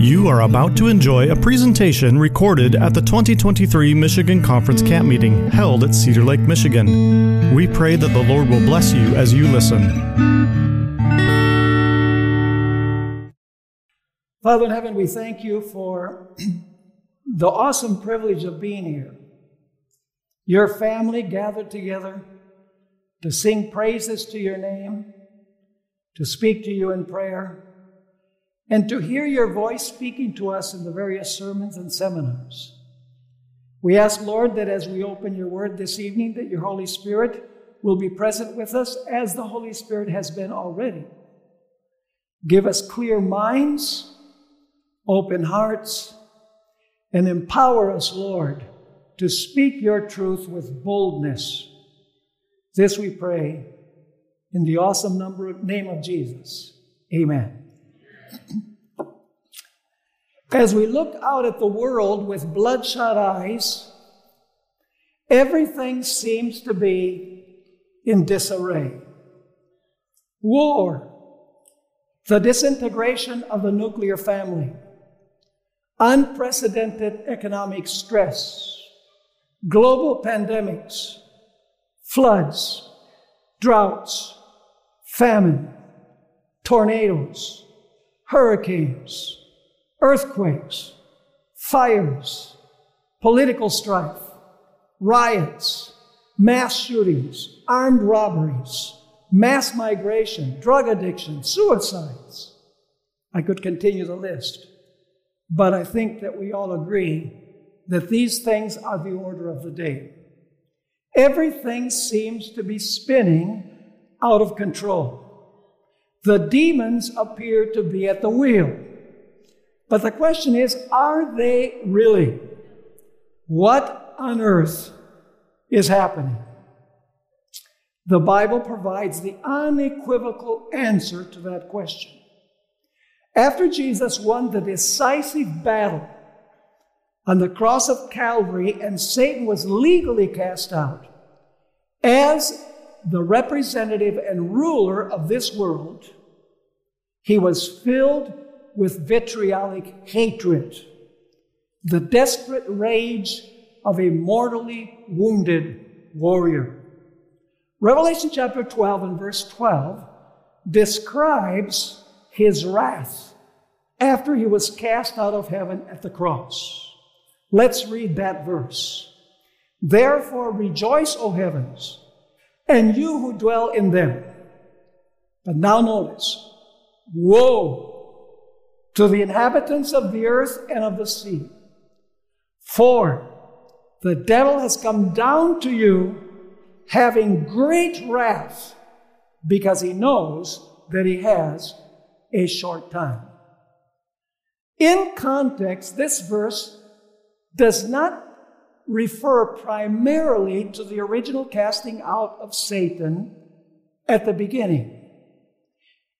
You are about to enjoy a presentation recorded at the 2023 Michigan Conference Camp Meeting held at Cedar Lake, Michigan. We pray that the Lord will bless you as you listen. Father in heaven, we thank you for the awesome privilege of being here. Your family gathered together to sing praises to your name, to speak to you in prayer, and to hear your voice speaking to us in the various sermons and seminars. We ask, Lord, that as we open your word this evening, that your Holy Spirit will be present with us as the Holy Spirit has been already. Give us clear minds, open hearts, and empower us, Lord, to speak your truth with boldness. This we pray in the awesome number, name of Jesus. Amen. As we look out at the world with bloodshot eyes, everything seems to be in disarray. War, the disintegration of the nuclear family, unprecedented economic stress, global pandemics, floods, droughts, famine, tornadoes, hurricanes, earthquakes, fires, political strife, riots, mass shootings, armed robberies, mass migration, drug addiction, suicides. I could continue the list. But I think that we all agree that these things are the order of the day. Everything seems to be spinning out of control. The demons appear to be at the wheel. But the question is are they really? What on earth is happening? The Bible provides the unequivocal answer to that question. After Jesus won the decisive battle on the cross of Calvary and Satan was legally cast out, as the representative and ruler of this world, he was filled with vitriolic hatred, the desperate rage of a mortally wounded warrior. Revelation chapter 12 and verse 12 describes his wrath after he was cast out of heaven at the cross. Let's read that verse. Therefore rejoice, O heavens, and you who dwell in them. But now notice, woe to the inhabitants of the earth and of the sea. For the devil has come down to you having great wrath because he knows that he has a short time. In context, this verse does not refer primarily to the original casting out of Satan at the beginning.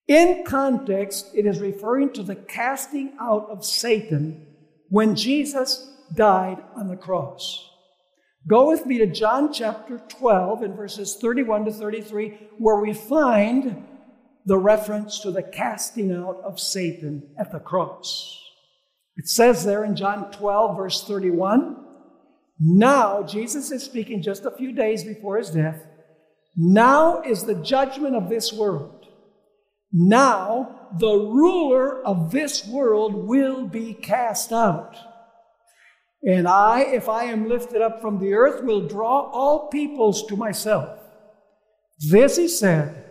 In context, it is referring to the casting out of Satan when Jesus died on the cross. Go with me to John chapter 12 and verses 31 to 33, where we find the reference to the casting out of Satan at the cross. It says there in John 12, verse 31, now, Jesus is speaking just a few days before his death. Now is the judgment of this world. Now the ruler of this world will be cast out. And I, if I am lifted up from the earth, will draw all peoples to myself. This he said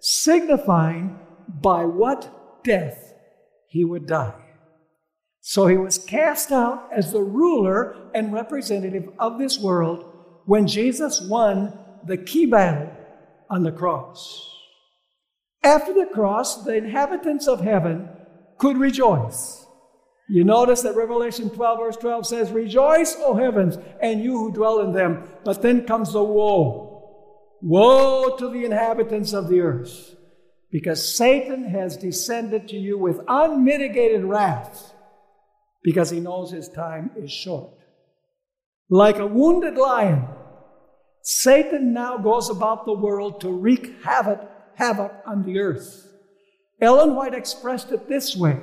signifying by what death he would die. So he was cast out as the ruler and representative of this world when Jesus won the key battle on the cross. After the cross, the inhabitants of heaven could rejoice. You notice that Revelation 12, verse 12 says, Rejoice, O heavens, and you who dwell in them. But then comes the woe. Woe to the inhabitants of the earth, because Satan has descended to you with unmitigated wrath, because he knows his time is short. Like a wounded lion, Satan now goes about the world to wreak havoc, havoc on the earth. Ellen White expressed it this way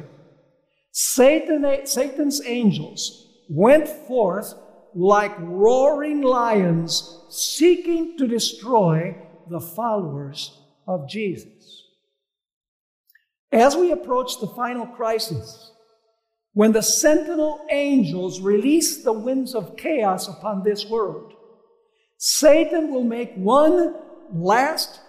Satan, Satan's angels went forth like roaring lions seeking to destroy the followers of Jesus. As we approach the final crisis, when the sentinel angels release the winds of chaos upon this world, Satan will make one last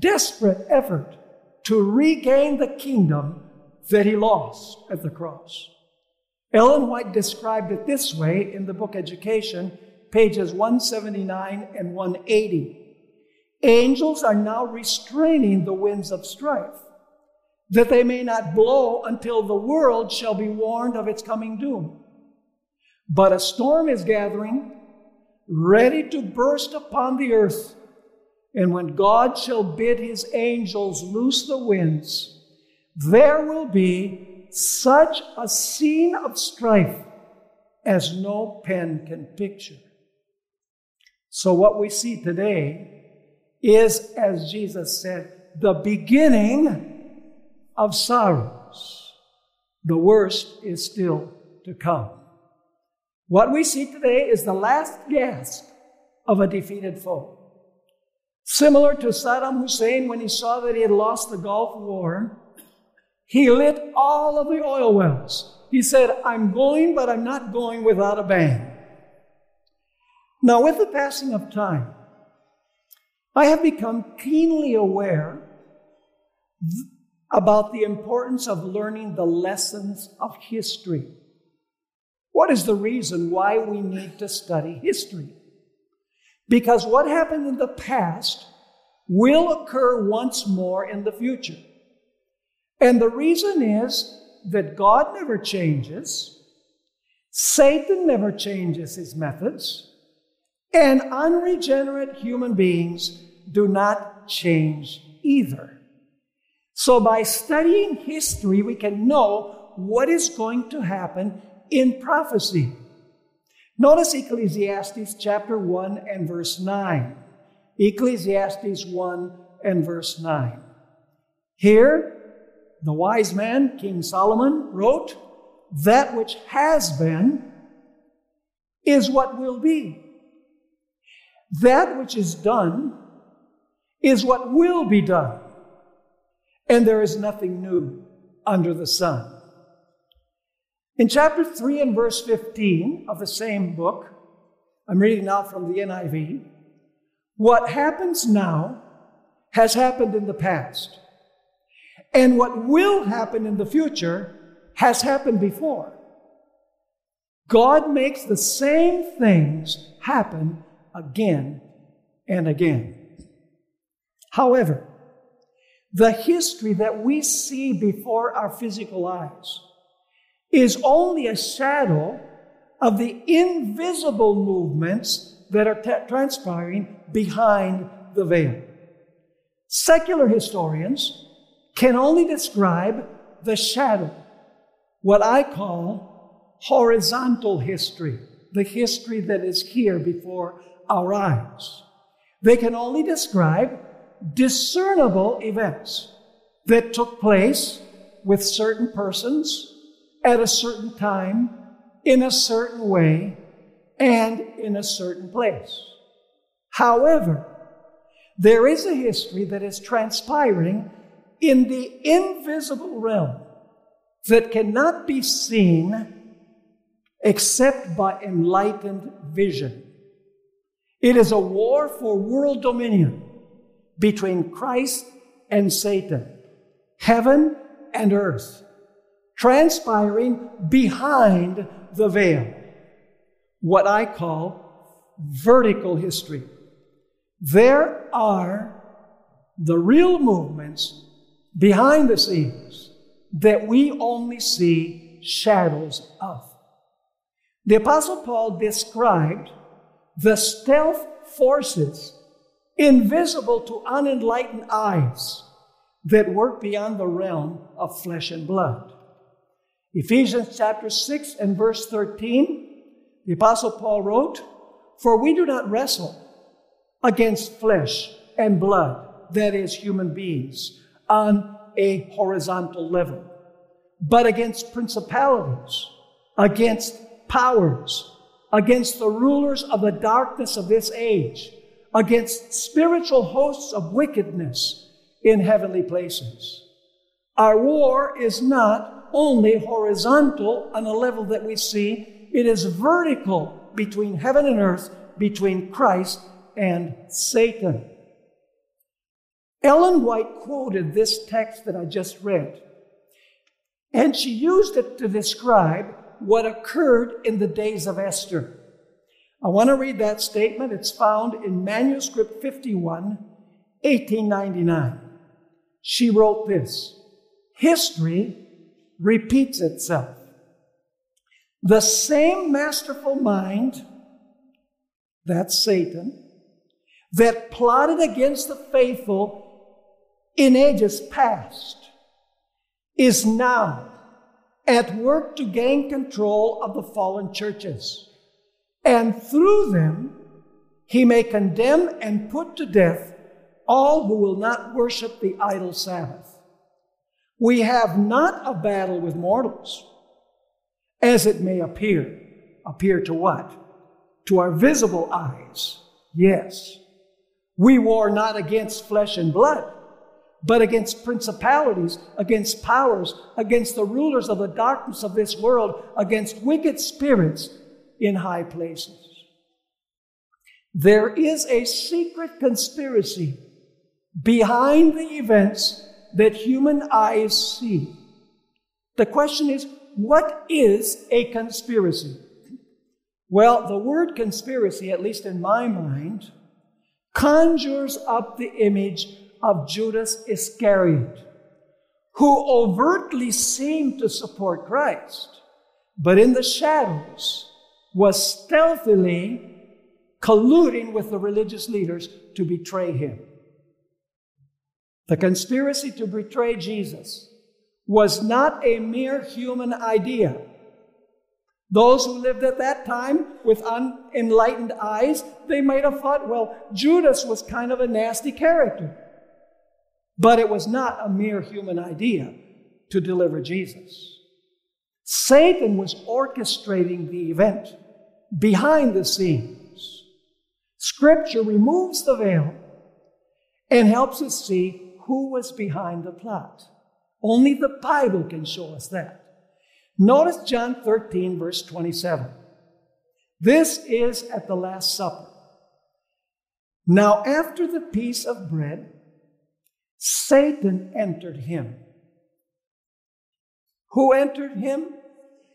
desperate effort to regain the kingdom that he lost at the cross. Ellen White described it this way in the book Education, pages 179 and 180. Angels are now restraining the winds of strife, that they may not blow until the world shall be warned of its coming doom. But a storm is gathering, ready to burst upon the earth. And when God shall bid his angels loose the winds, there will be such a scene of strife as no pen can picture. So, what we see today is, as Jesus said, the beginning of sorrows. The worst is still to come. What we see today is the last gasp of a defeated foe. Similar to Saddam Hussein when he saw that he had lost the Gulf War, he lit all of the oil wells. He said, I'm going, but I'm not going without a bang. Now, with the passing of time, I have become keenly aware about the importance of learning the lessons of history. What is the reason why we need to study history? Because what happened in the past will occur once more in the future. And the reason is that God never changes, Satan never changes his methods, and unregenerate human beings do not change either. So, by studying history, we can know what is going to happen in prophecy. Notice Ecclesiastes chapter 1 and verse 9. Ecclesiastes 1 and verse 9. Here, the wise man, King Solomon, wrote, That which has been is what will be. That which is done is what will be done. And there is nothing new under the sun. In chapter 3 and verse 15 of the same book, I'm reading now from the NIV, what happens now has happened in the past. And what will happen in the future has happened before. God makes the same things happen again and again. However, the history that we see before our physical eyes is only a shadow of the invisible movements that are t- transpiring behind the veil. Secular historians can only describe the shadow, what I call horizontal history, the history that is here before our eyes. They can only describe discernible events that took place with certain persons at a certain time, in a certain way, and in a certain place. However, there is a history that is transpiring in the invisible realm that cannot be seen except by enlightened vision. It is a war for world dominion between Christ and Satan, heaven and earth transpiring behind the veil. What I call vertical history. There are the real movements behind the scenes that we only see shadows of. The Apostle Paul described the stealth forces invisible to unenlightened eyes that work beyond the realm of flesh and blood. Ephesians chapter 6 and verse 13, the Apostle Paul wrote, For we do not wrestle against flesh and blood, that is, human beings, on a horizontal level, but against principalities, against powers, against the rulers of the darkness of this age, against spiritual hosts of wickedness in heavenly places. Our war is not only horizontal on a level that we see, it is vertical between heaven and earth, between Christ and Satan. Ellen White quoted this text that I just read, and she used it to describe what occurred in the days of Esther. I want to read that statement. It's found in manuscript 51, 1899. She wrote this History repeats itself. The same masterful mind, that's Satan, that plotted against the faithful in ages past, is now at work to gain control of the fallen churches. And through them, he may condemn and put to death all who will not worship the idol Sabbath. We have not a battle with mortals, as it may appear. Appear to what? To our visible eyes. Yes. We war not against flesh and blood, but against principalities, against powers, against the rulers of the darkness of this world, against wicked spirits in high places. There is a secret conspiracy behind the events that human eyes see. The question is, what is a conspiracy? Well, the word conspiracy, at least in my mind, conjures up the image of Judas Iscariot, who overtly seemed to support Christ, but in the shadows was stealthily colluding with the religious leaders to betray him. The conspiracy to betray Jesus was not a mere human idea. Those who lived at that time with unenlightened eyes, they might have thought, well, Judas was kind of a nasty character. But it was not a mere human idea to deliver Jesus. Satan was orchestrating the event behind the scenes. Scripture removes the veil and helps us see who was behind the plot. Only the Bible can show us that. Notice John 13, verse 27. This is at the Last Supper. Now, after the piece of bread, Satan entered him. Who entered him?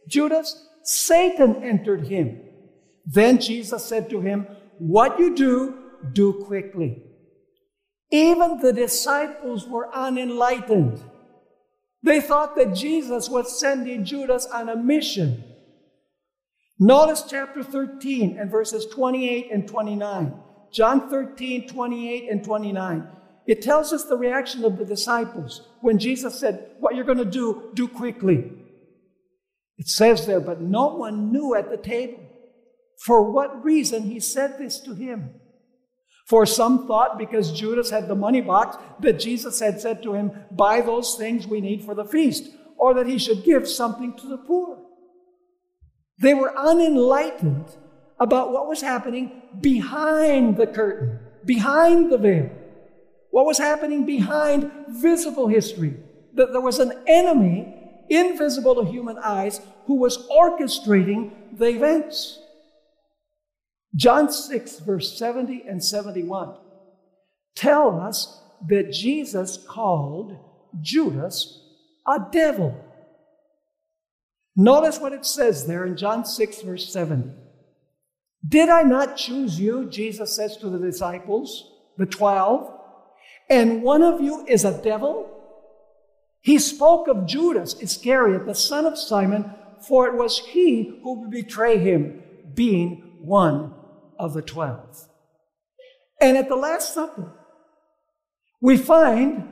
Judas. Satan entered him. Then Jesus said to him, What you do, do quickly. Even the disciples were unenlightened. They thought that Jesus was sending Judas on a mission. Notice chapter 13 and verses 28 and 29. John 13, 28 and 29. It tells us the reaction of the disciples when Jesus said, What you're going to do, do quickly. It says there, but no one knew at the table for what reason he said this to him. For some thought because Judas had the money box that Jesus had said to him, Buy those things we need for the feast, or that he should give something to the poor. They were unenlightened about what was happening behind the curtain, behind the veil. What was happening behind visible history. That there was an enemy, invisible to human eyes, who was orchestrating the events. John 6, verse 70 and 71 tell us that Jesus called Judas a devil. Notice what it says there in John 6, verse 70. Did I not choose you, Jesus says to the disciples, the twelve, and one of you is a devil? He spoke of Judas Iscariot, the son of Simon, for it was he who would betray him, being one of the twelve. And at the Last Supper, we find,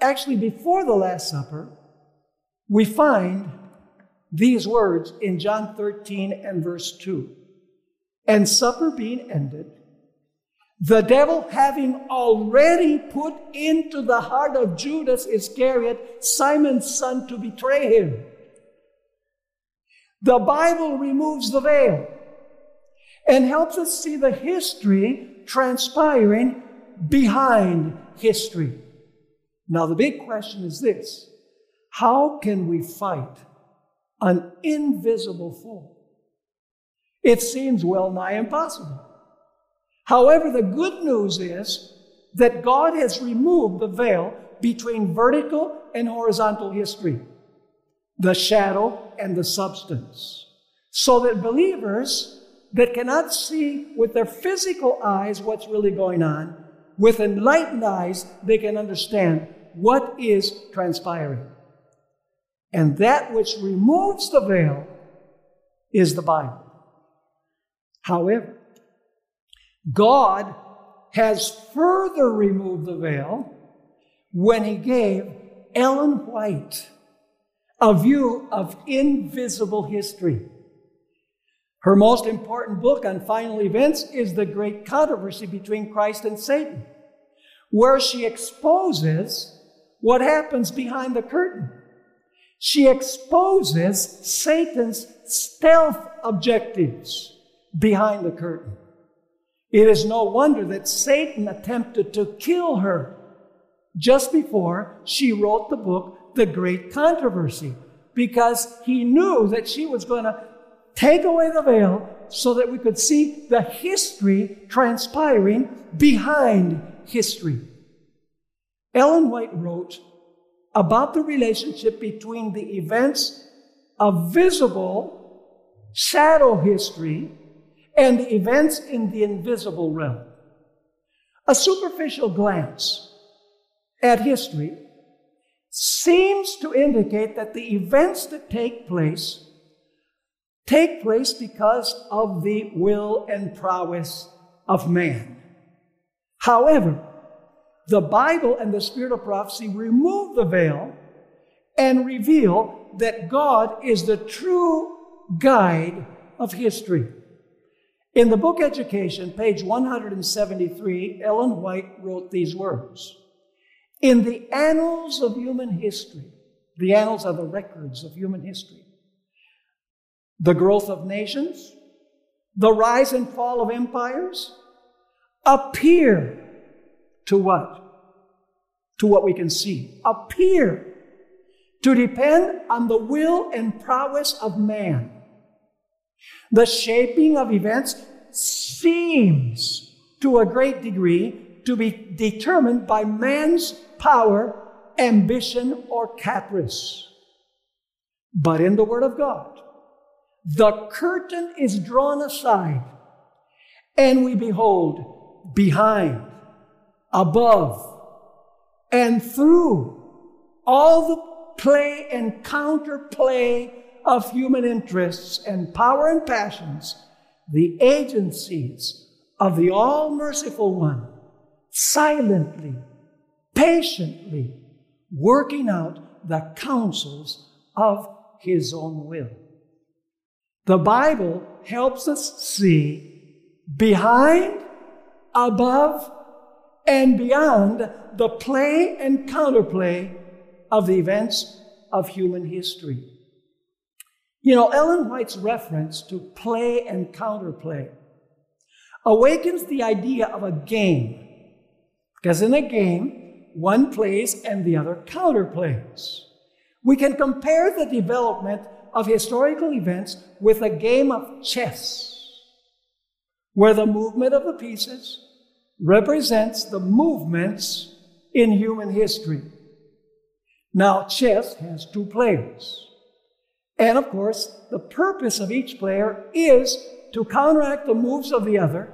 actually before the Last Supper, we find these words in John 13 and verse 2. And supper being ended, The devil having already put into the heart of Judas Iscariot, Simon's son, to betray him. The Bible removes the veil and helps us see the history transpiring behind history. Now, the big question is this How can we fight an invisible foe? It seems well nigh impossible. However, the good news is that God has removed the veil between vertical and horizontal history, the shadow and the substance, so that believers that cannot see with their physical eyes what's really going on, with enlightened eyes, they can understand what is transpiring. And that which removes the veil is the Bible. However, God has further removed the veil when he gave Ellen White a view of invisible history. Her most important book on final events is The Great Controversy Between Christ and Satan, where she exposes what happens behind the curtain. She exposes Satan's stealth objectives behind the curtain. It is no wonder that Satan attempted to kill her just before she wrote the book, The Great Controversy, because he knew that she was going to take away the veil so that we could see the history transpiring behind history. Ellen White wrote about the relationship between the events of visible shadow history and the events in the invisible realm. A superficial glance at history seems to indicate that the events that take place take place because of the will and prowess of man. However, the Bible and the spirit of prophecy remove the veil and reveal that God is the true guide of history. In the book Education, page 173, Ellen White wrote these words In the annals of human history, the annals are the records of human history, the growth of nations, the rise and fall of empires appear to what? To what we can see. Appear to depend on the will and prowess of man. The shaping of events seems to a great degree to be determined by man's power, ambition, or caprice. But in the Word of God, the curtain is drawn aside, and we behold behind, above, and through all the play and counterplay of human interests and power and passions, the agencies of the all merciful one, silently, patiently working out the counsels of his own will. The Bible helps us see behind, above, and beyond the play and counterplay of the events of human history. You know, Ellen White's reference to play and counterplay awakens the idea of a game. Because in a game, one plays and the other counterplays. We can compare the development of historical events with a game of chess, where the movement of the pieces represents the movements in human history. Now, chess has two players. And of course, the purpose of each player is to counteract the moves of the other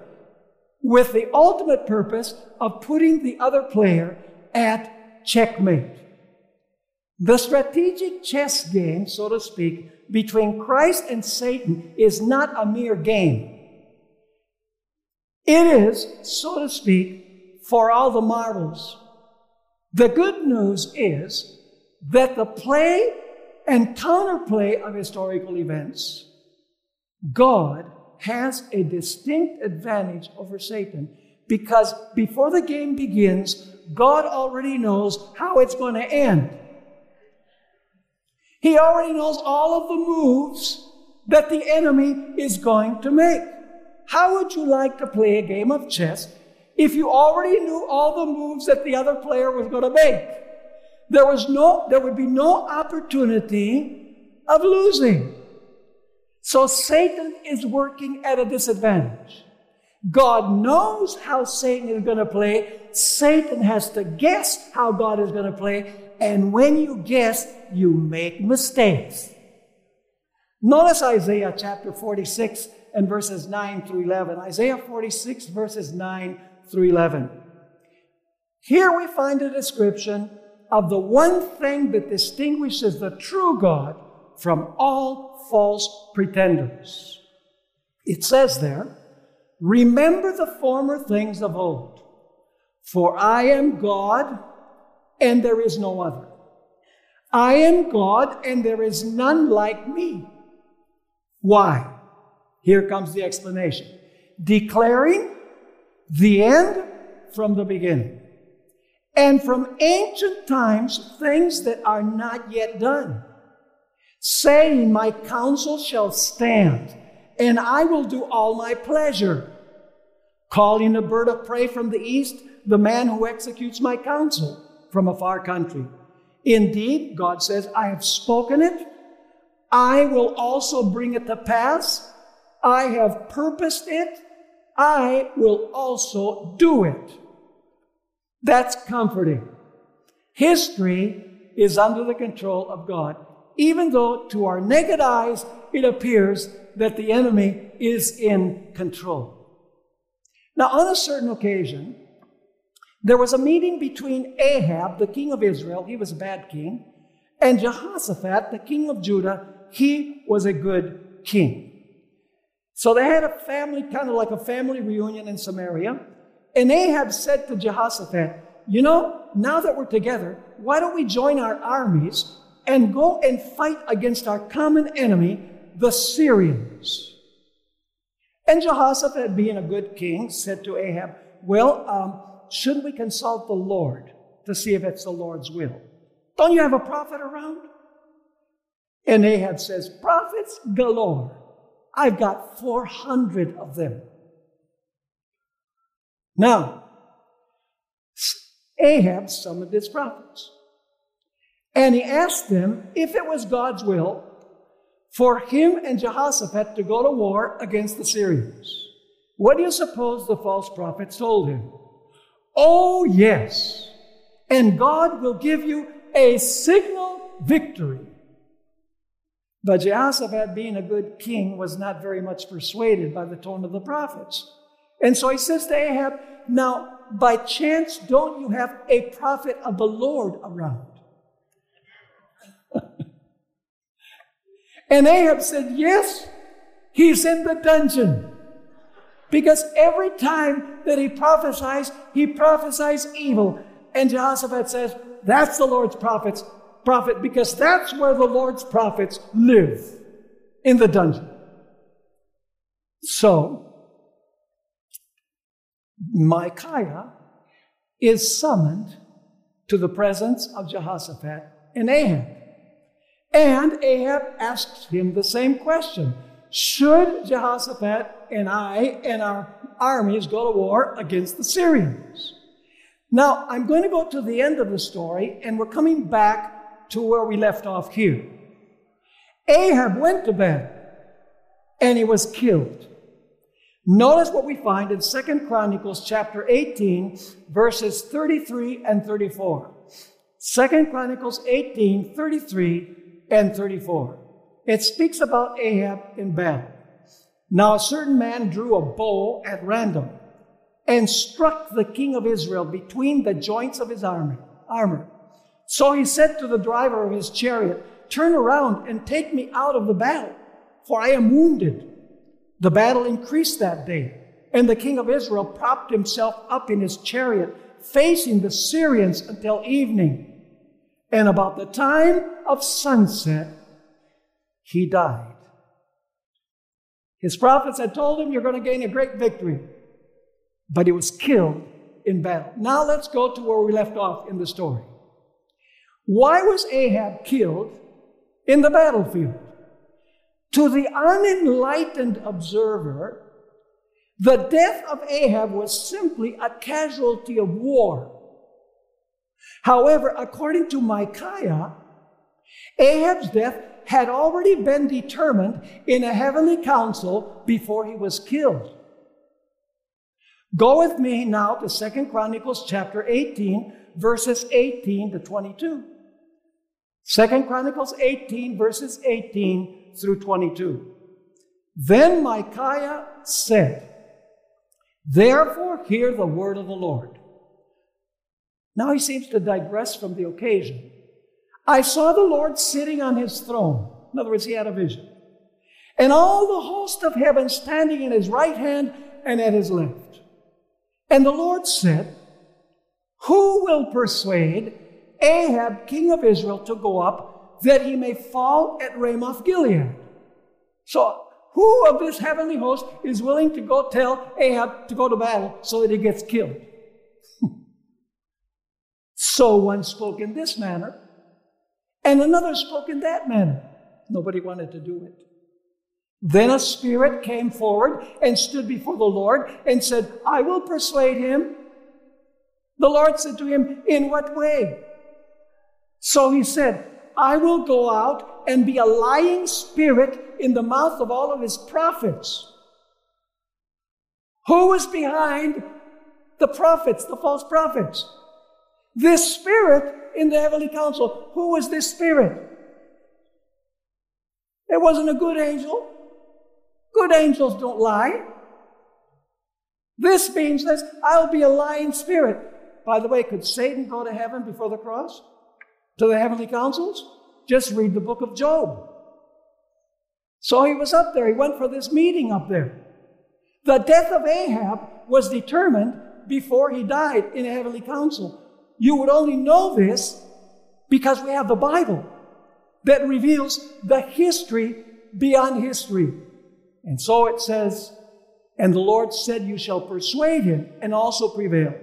with the ultimate purpose of putting the other player at checkmate. The strategic chess game, so to speak, between Christ and Satan is not a mere game. It is, so to speak, for all the marbles. The good news is that the play and counterplay of historical events, God has a distinct advantage over Satan Because before the game begins, God already knows how it's going to end. He already knows all of the moves that the enemy is going to make. How would you like to play a game of chess if you already knew all the moves that the other player was going to make? There was no, there would be no opportunity of losing. So Satan is working at a disadvantage. God knows how Satan is going to play. Satan has to guess how God is going to play. And when you guess, you make mistakes. Notice Isaiah chapter 46 and verses 9 through 11. Isaiah 46 verses 9 through 11. Here we find a description of the one thing that distinguishes the true God from all false pretenders. It says there, Remember the former things of old, for I am God and there is no other. I am God and there is none like me. Why? Here comes the explanation. Declaring the end from the beginning. And from ancient times, things that are not yet done. Saying, My counsel shall stand, and I will do all my pleasure. Calling a bird of prey from the east, the man who executes my counsel from a far country. Indeed, God says, I have spoken it. I will also bring it to pass. I have purposed it. I will also do it. That's comforting. History is under the control of God, even though to our naked eyes it appears that the enemy is in control. Now, on a certain occasion, there was a meeting between Ahab, the king of Israel, he was a bad king, and Jehoshaphat, the king of Judah, he was a good king. So they had a family, kind of like a family reunion in Samaria. And Ahab said to Jehoshaphat, You know, now that we're together, why don't we join our armies and go and fight against our common enemy, the Syrians? And Jehoshaphat, being a good king, said to Ahab, Well, um, shouldn't we consult the Lord to see if it's the Lord's will? Don't you have a prophet around? And Ahab says, Prophets galore. I've got 400 of them. Now, Ahab summoned his prophets. And he asked them if it was God's will for him and Jehoshaphat to go to war against the Syrians. What do you suppose the false prophets told him? Oh, yes. And God will give you a signal victory. But Jehoshaphat, being a good king, was not very much persuaded by the tone of the prophets. And so he says to Ahab, Now, by chance, don't you have a prophet of the Lord around? And Ahab said, Yes, he's in the dungeon. Because every time that he prophesies, he prophesies evil. And Jehoshaphat says, That's the Lord's prophets, prophet, because that's where the Lord's prophets live, in the dungeon. So, Micaiah is summoned to the presence of Jehoshaphat and Ahab. And Ahab asks him the same question Should Jehoshaphat and I and our armies go to war against the Syrians? Now, I'm going to go to the end of the story, and we're coming back to where we left off here. Ahab went to battle, and he was killed. Notice what we find in Second Chronicles chapter 18, verses 33 and 34. Second Chronicles 18, 33 and 34. It speaks about Ahab in battle. Now a certain man drew a bow at random and struck the king of Israel between the joints of his armor. So he said to the driver of his chariot, Turn around and take me out of the battle, for I am wounded. The battle increased that day, and the king of Israel propped himself up in his chariot, facing the Syrians until evening. And about the time of sunset, he died. His prophets had told him, You're going to gain a great victory. but he was killed in battle. Now let's go to where we left off in the story. Why was Ahab killed in the battlefield? To the unenlightened observer, the death of Ahab was simply a casualty of war. However, according to Micaiah, Ahab's death had already been determined in a heavenly council before he was killed. Go with me now to Second Chronicles chapter 18, verses 18 to 22. Second Chronicles 18, verses 18 through 22. Then Micaiah said, Therefore hear the word of the Lord. Now he seems to digress from the occasion. I saw the Lord sitting on his throne. In other words, he had a vision. And all the host of heaven standing in his right hand and at his left. And the Lord said, Who will persuade Ahab, king of Israel, to go up that he may fall at Ramoth Gilead? So, who of this heavenly host is willing to go tell Ahab to go to battle so that he gets killed? so one spoke in this manner, and another spoke in that manner. Nobody wanted to do it. Then a spirit came forward and stood before the Lord and said, I will persuade him. The Lord said to him, In what way? So he said, I will go out and be a lying spirit in the mouth of all of his prophets. Who was behind the prophets, the false prophets? This spirit in the heavenly council. Who was this spirit? It wasn't a good angel. Good angels don't lie. This being says, I'll be a lying spirit. By the way, could Satan go to heaven before the cross? To the heavenly councils? Just read the book of Job. So he was up there. He went for this meeting up there. The death of Ahab was determined before he died in a heavenly council. You would only know this because we have the Bible that reveals the history beyond history. And so it says, And the Lord said, You shall persuade him and also prevail.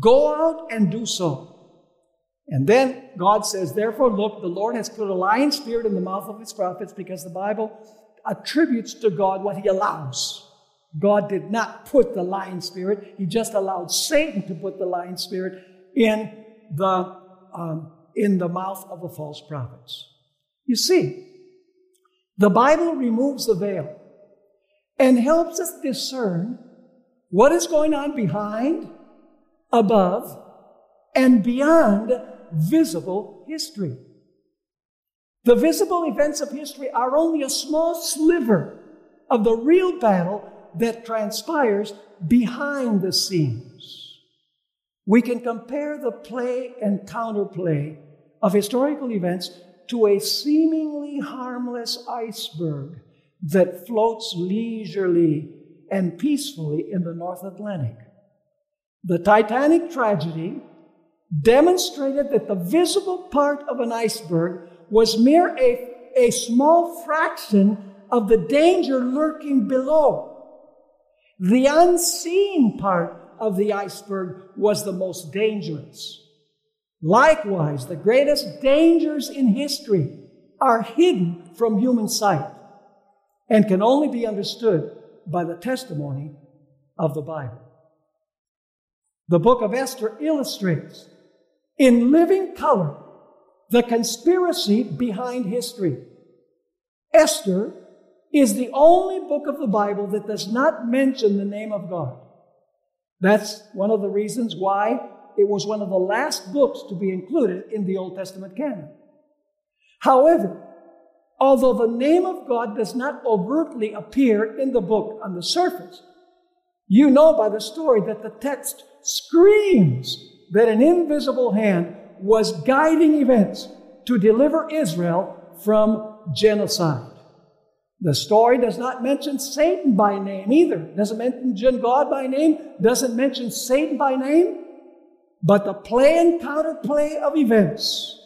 Go out and do so. And then God says, Therefore, look, the Lord has put a lying spirit in the mouth of his prophets because the Bible attributes to God what he allows. God did not put the lying spirit, he just allowed Satan to put the lying spirit in the, um, in the mouth of the false prophets. You see, the Bible removes the veil and helps us discern what is going on behind, above, and beyond visible history. The visible events of history are only a small sliver of the real battle that transpires behind the scenes. We can compare the play and counterplay of historical events to a seemingly harmless iceberg that floats leisurely and peacefully in the North Atlantic. The Titanic tragedy demonstrated that the visible part of an iceberg was mere a, a small fraction of the danger lurking below. The unseen part of the iceberg was the most dangerous. Likewise, the greatest dangers in history are hidden from human sight and can only be understood by the testimony of the Bible. The book of Esther illustrates in living color the conspiracy behind history. Esther is the only book of the Bible that does not mention the name of God. That's one of the reasons why it was one of the last books to be included in the Old Testament canon. However, although the name of God does not overtly appear in the book on the surface, you know by the story that the text screams that an invisible hand was guiding events to deliver Israel from genocide. The story does not mention Satan by name either. Doesn't mention God by name, doesn't mention Satan by name. But the play and counterplay of events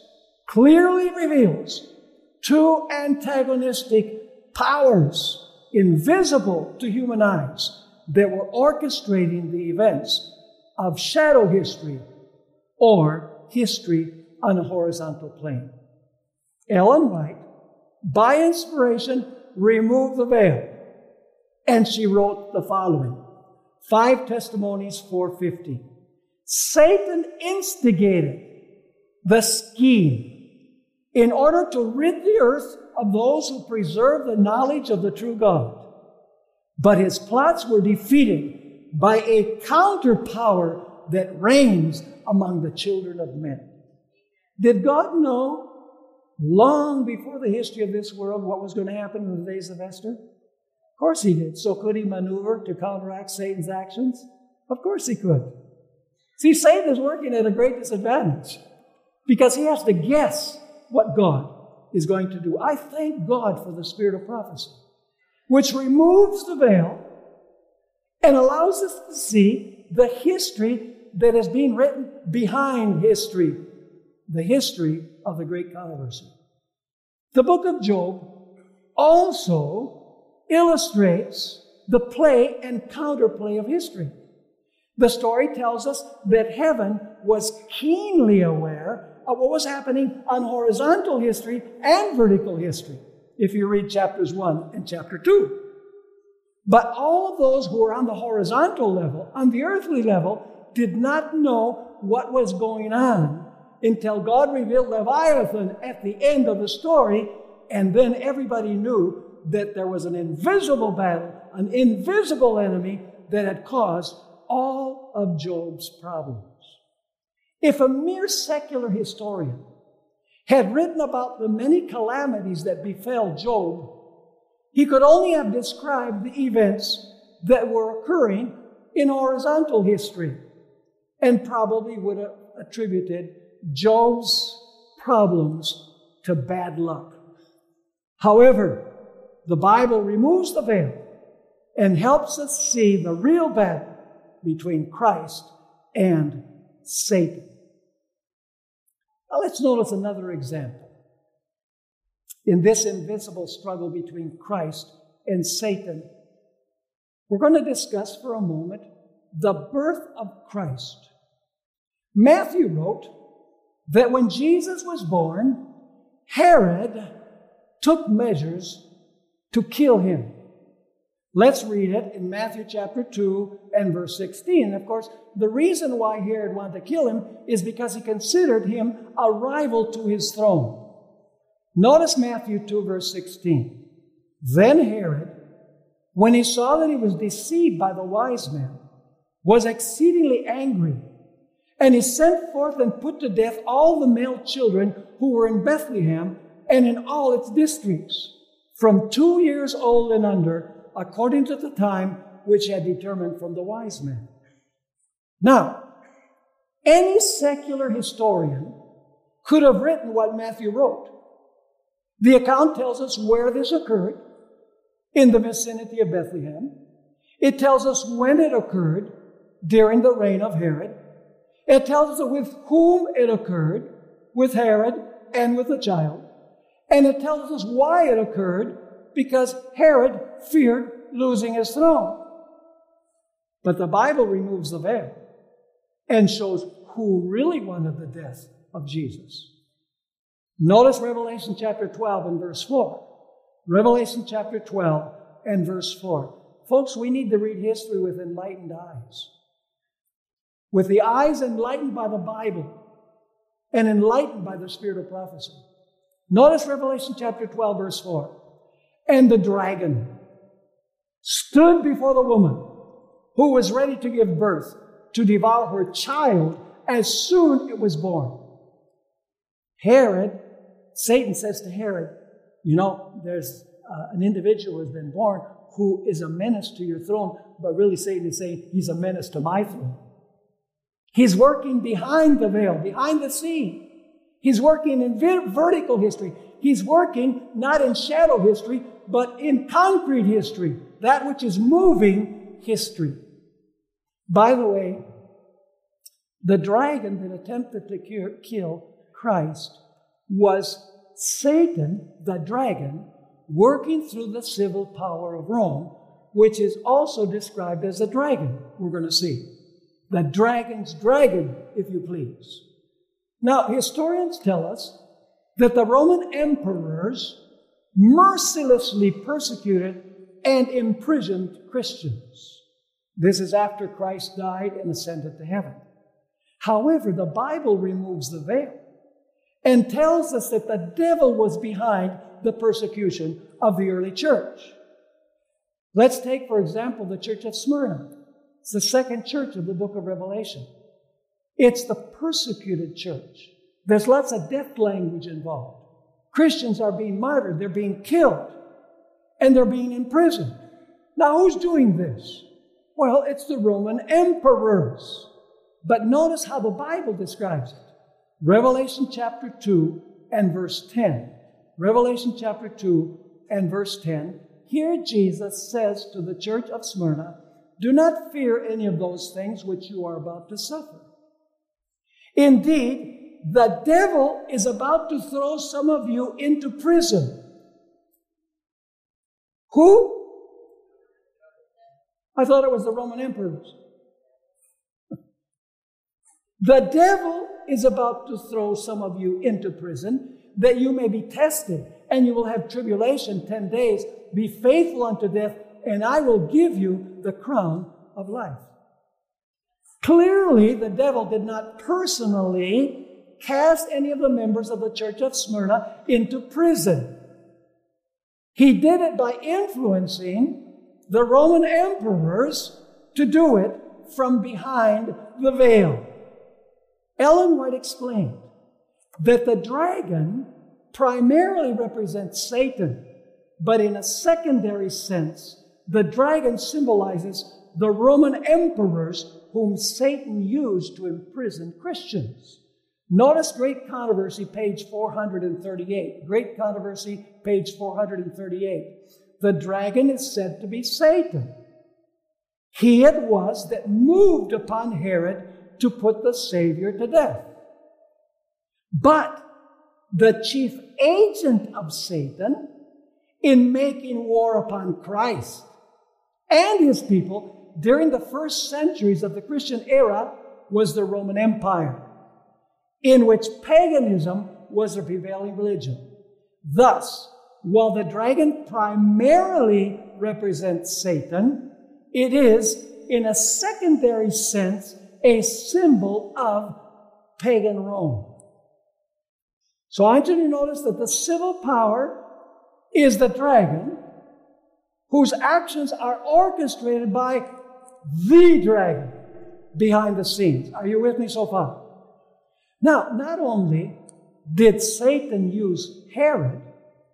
clearly reveals two antagonistic powers invisible to human eyes that were orchestrating the events of shadow history or history on a horizontal plane. Ellen White, by inspiration, removed the veil and she wrote the following Five Testimonies 450. Satan instigated the scheme in order to rid the earth of those who preserve the knowledge of the true God. But his plots were defeated by a counterpower that reigns among the children of men. Did God know long before the history of this world what was going to happen in the days of Esther? Of course he did. So could he maneuver to counteract Satan's actions? Of course he could. See, Satan is working at a great disadvantage because he has to guess what God is going to do. I thank God for the spirit of prophecy, which removes the veil and allows us to see the history that is being written behind history, the history of the great controversy. The book of Job also illustrates the play and counterplay of history. The story tells us that heaven was keenly aware of what was happening on horizontal history and vertical history, if you read chapters 1 and chapter 2. But all of those who were on the horizontal level, on the earthly level, did not know what was going on until God revealed Leviathan at the end of the story, and then everybody knew that there was an invisible battle, an invisible enemy that had caused all of Job's problems. If a mere secular historian had written about the many calamities that befell Job, he could only have described the events that were occurring in horizontal history and probably would have attributed Job's problems to bad luck. However, the Bible removes the veil and helps us see the real battle between Christ and Satan. Now let's notice another example. In this invisible struggle between Christ and Satan, we're going to discuss for a moment the birth of Christ. Matthew wrote that when Jesus was born, Herod took measures to kill him. Let's read it in Matthew chapter 2 and verse 16. Of course, the reason why Herod wanted to kill him is because he considered him a rival to his throne. Notice Matthew 2, verse 16. Then Herod, when he saw that he was deceived by the wise men, was exceedingly angry. And he sent forth and put to death all the male children who were in Bethlehem and in all its districts, from two years old and under according to the time which had determined from the wise men. Now, any secular historian could have written what Matthew wrote. The account tells us where this occurred in the vicinity of Bethlehem. It tells us when it occurred during the reign of Herod. It tells us with whom it occurred, with Herod and with the child. And it tells us why it occurred because Herod feared losing his throne. But the Bible removes the veil and shows who really wanted the death of Jesus. Notice Revelation chapter 12 and verse 4. Revelation chapter 12 and verse 4. Folks, we need to read history with enlightened eyes. With the eyes enlightened by the Bible and enlightened by the spirit of prophecy. Notice Revelation chapter 12, verse 4. And the dragon stood before the woman who was ready to give birth to devour her child as soon it was born. Herod, Satan says to Herod, You know, there's uh, an individual who has been born who is a menace to your throne, but really Satan is saying he's a menace to my throne. He's working behind the veil, behind the scene. He's working in vertical history. He's working not in shadow history, but in concrete history, that which is moving history. By the way, the dragon that attempted to kill Christ was Satan, the dragon, working through the civil power of Rome, which is also described as a dragon, we're going to see. The dragon's dragon, if you please. Now, historians tell us that the Roman emperors mercilessly persecuted and imprisoned Christians. This is after Christ died and ascended to heaven. However, the Bible removes the veil and tells us that the devil was behind the persecution of the early church. Let's take, for example, the church of Smyrna. It's the second church of the book of Revelation. It's the persecuted church. There's lots of death language involved. Christians are being martyred, they're being killed, and they're being imprisoned. Now, who's doing this? Well, it's the Roman emperors. But notice how the Bible describes it. Revelation chapter 2 and verse 10. Revelation chapter 2 and verse 10. Here Jesus says to the church of Smyrna, Do not fear any of those things which you are about to suffer. Indeed, the devil is about to throw some of you into prison. Who? I thought it was the Roman emperors. The devil is about to throw some of you into prison that you may be tested, and you will have tribulation 10 days. Be faithful unto death, and I will give you the crown of life. Clearly, the devil did not personally cast any of the members of the church of Smyrna into prison. He did it by influencing the Roman emperors to do it from behind the veil. Ellen White explained that the dragon primarily represents Satan, but in a secondary sense, the dragon symbolizes the Roman emperors whom Satan used to imprison Christians. Notice Great Controversy, page 438. Great Controversy, page 438. The dragon is said to be Satan. He it was that moved upon Herod to put the Savior to death. But the chief agent of Satan in making war upon Christ and his people during the first centuries of the Christian era was the Roman Empire, in which paganism was the prevailing religion. Thus, while the dragon primarily represents Satan, it is, in a secondary sense, a symbol of pagan Rome. So I want you to notice that the civil power is the dragon, whose actions are orchestrated by the dragon behind the scenes. Are you with me so far? Now, not only did Satan use Herod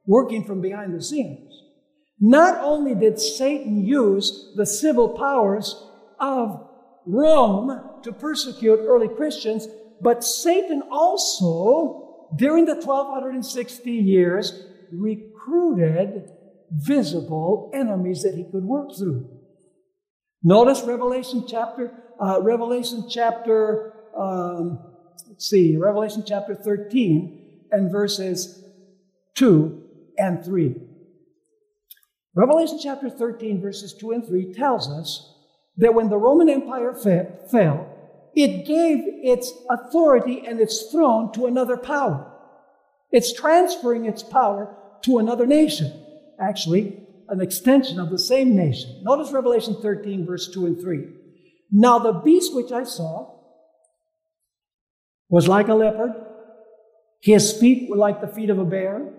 working from behind the scenes, not only did Satan use the civil powers of Rome to persecute early Christians, but Satan also, during the 1260 years, recruited visible enemies that he could work through. Notice Revelation chapter, uh, Revelation chapter, um, let's see, Revelation chapter 13 and verses 2 and 3. Revelation chapter 13, verses 2 and 3 tells us that when the Roman Empire fell, it gave its authority and its throne to another power. It's transferring its power to another nation. Actually, an extension of the same nation. Notice Revelation 13, verse 2 and 3. Now the beast which I saw was like a leopard, his feet were like the feet of a bear,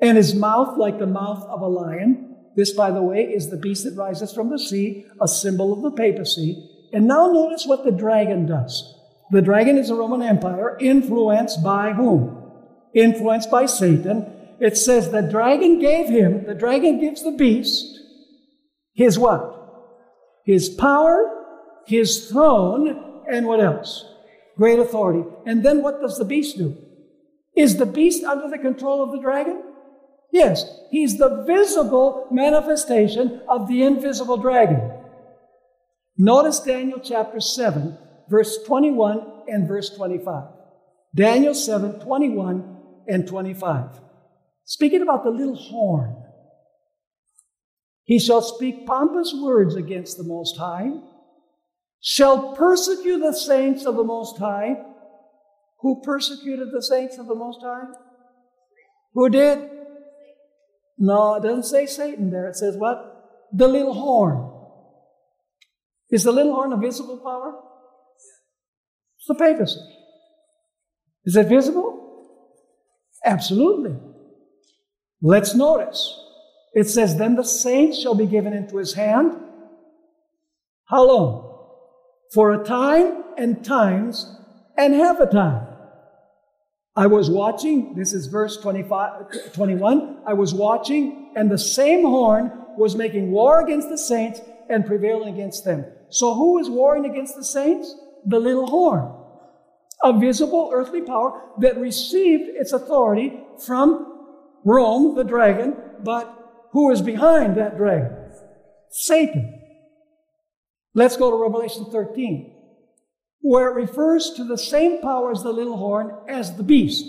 and his mouth like the mouth of a lion. This, by the way, is the beast that rises from the sea, a symbol of the papacy. And now notice what the dragon does. The dragon is a Roman Empire influenced by whom? Influenced by Satan. It says the dragon gave him, the dragon gives the beast his what? His power, his throne, and what else? Great authority. And then what does the beast do? Is the beast under the control of the dragon? Yes, he's the visible manifestation of the invisible dragon. Notice Daniel chapter 7, verse 21 and verse 25. Daniel 7, 21 and 25. Speaking about the little horn. He shall speak pompous words against the Most High, shall persecute the saints of the Most High. Who persecuted the saints of the Most High? Who did? No, it doesn't say Satan there. It says what? The little horn. Is the little horn a visible power? It's the papacy. Is it visible? Absolutely. Let's notice. It says, Then the saints shall be given into his hand. How long? For a time and times and half a time. I was watching, this is verse 25, 21. I was watching, and the same horn was making war against the saints and prevailing against them. So who is warring against the saints? The little horn. A visible earthly power that received its authority from Rome, the dragon, but who is behind that dragon? Satan. Let's go to Revelation 13 where it refers to the same power as the little horn as the beast.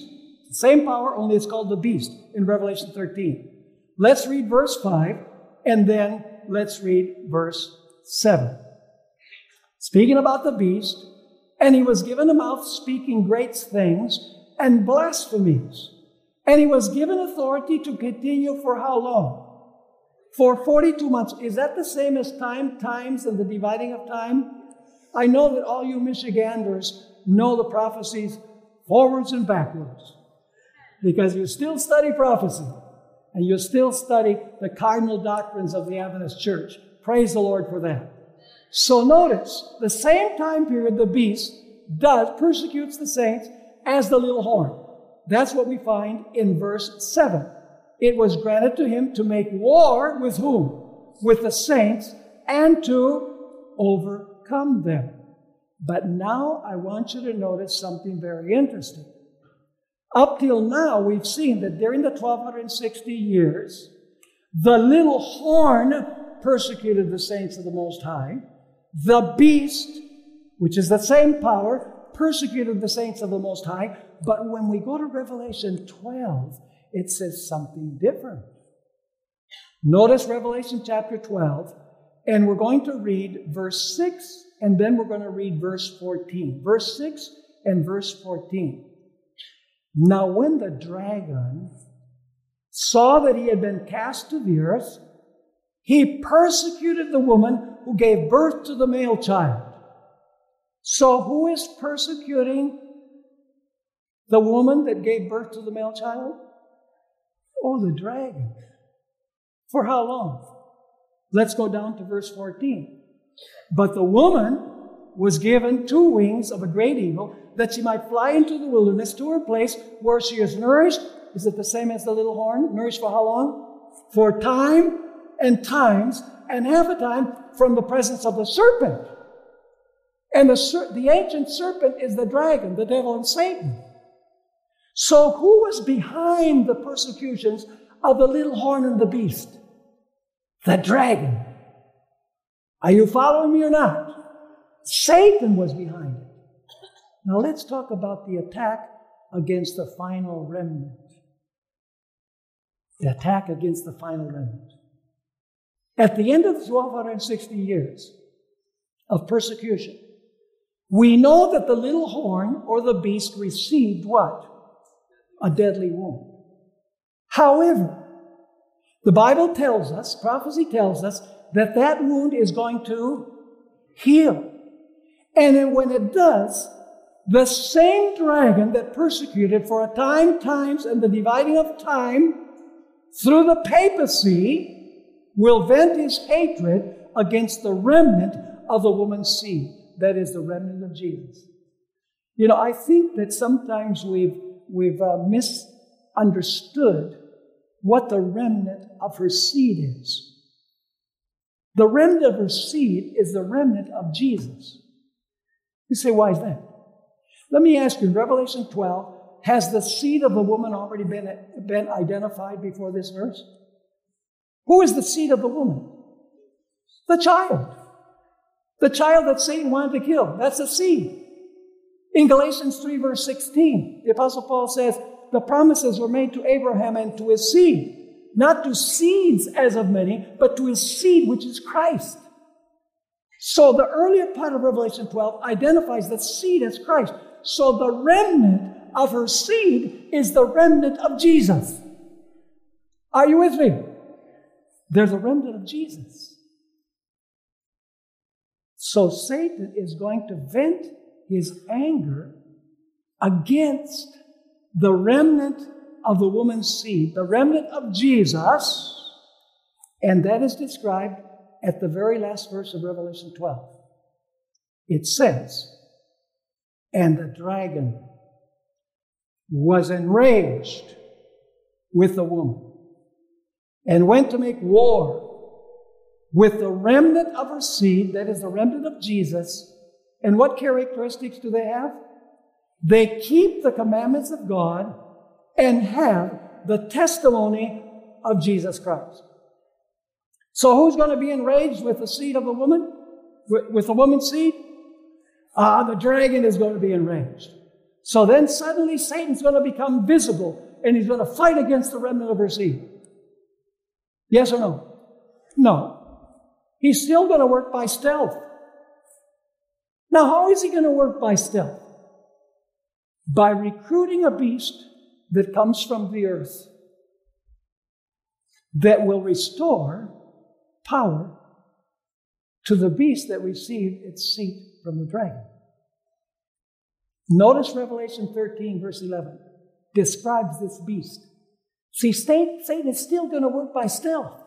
The same power, only it's called the beast in Revelation 13. Let's read verse 5 and then let's read verse 7. Speaking about the beast, and he was given a mouth speaking great things and blasphemies. And he was given authority to continue for how long? For 42 months. Is that the same as time, times, and the dividing of time? I know that all you Michiganders know the prophecies forwards and backwards because you still study prophecy and you still study the cardinal doctrines of the Adventist Church. Praise the Lord for that. So notice the same time period the beast does persecutes the saints as the little horn. That's what we find in verse 7. It was granted to him to make war with whom? With the saints and to overcome them. But now I want you to notice something very interesting. Up till now, we've seen that during the 1260 years, the little horn persecuted the saints of the Most High. The beast, which is the same power, persecuted the saints of the Most High. But when we go to Revelation 12, it says something different. Notice Revelation chapter 12, and we're going to read verse 6 and then we're going to read verse 14. Verse 6 and verse 14. Now, when the dragon saw that he had been cast to the earth, he persecuted the woman who gave birth to the male child. So, who is persecuting the woman that gave birth to the male child? Oh, the dragon. For how long? Let's go down to verse 14. But the woman was given two wings of a great eagle that she might fly into the wilderness to her place where she is nourished. Is it the same as the little horn? Nourished for how long? For time and times and half a time from the presence of the serpent. And the, the ancient serpent is the dragon, the devil, and Satan. So, who was behind the persecutions of the little horn and the beast? The dragon. Are you following me or not? Satan was behind it. Now let's talk about the attack against the final remnant. The attack against the final remnant. At the end of 1260 years of persecution, we know that the little horn or the beast received what? A deadly wound. However, the Bible tells us, prophecy tells us, that that wound is going to heal. And then when it does, the same dragon that persecuted for a time, times, and the dividing of time through the papacy will vent his hatred against the remnant of the woman's seed. That is the remnant of Jesus. You know, I think that sometimes we've, we've uh, misunderstood what the remnant of her seed is. The remnant of her seed is the remnant of Jesus. You say, why is that? Let me ask you, in Revelation 12, has the seed of the woman already been, been identified before this verse? Who is the seed of the woman? The child. The child that Satan wanted to kill. That's the seed. In Galatians 3, verse 16, the Apostle Paul says, The promises were made to Abraham and to his seed. not to seeds as of many, but to his seed, which is Christ. So the earlier part of Revelation 12 identifies the seed as Christ. So the remnant of her seed is the remnant of Jesus. Are you with me? There's a remnant of Jesus. So Satan is going to vent his anger against the remnant of the woman's seed, the remnant of Jesus, and that is described at the very last verse of Revelation 12. It says, And the dragon was enraged with the woman and went to make war with the remnant of her seed, that is the remnant of Jesus. And what characteristics do they have? They keep the commandments of God and have the testimony of Jesus Christ. So who's going to be enraged with the seed of the woman? With, with the woman's seed? Ah, the dragon is going to be enraged. So then suddenly Satan's going to become visible and he's going to fight against the remnant of her seed. Yes or no? No. He's still going to work by stealth. Now, how is he going to work by stealth? By recruiting a beast that comes from the earth that will restore power to the beast that received its seat from the dragon. Notice Revelation 13, verse 11, describes this beast. See, Satan is still going to work by stealth.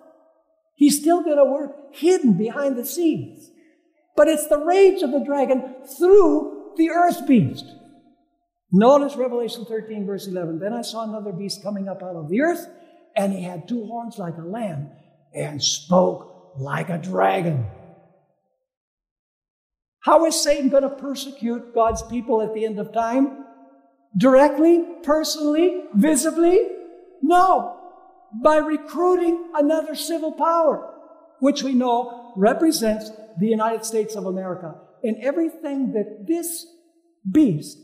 He's still going to work hidden behind the scenes. But it's the rage of the dragon through the earth beast. Notice Revelation 13, verse 11. Then I saw another beast coming up out of the earth, and he had two horns like a lamb and spoke like a dragon. How is Satan going to persecute God's people at the end of time? Directly, personally, visibly? No. By recruiting another civil power, which we know represents the United States of America. And everything that this beast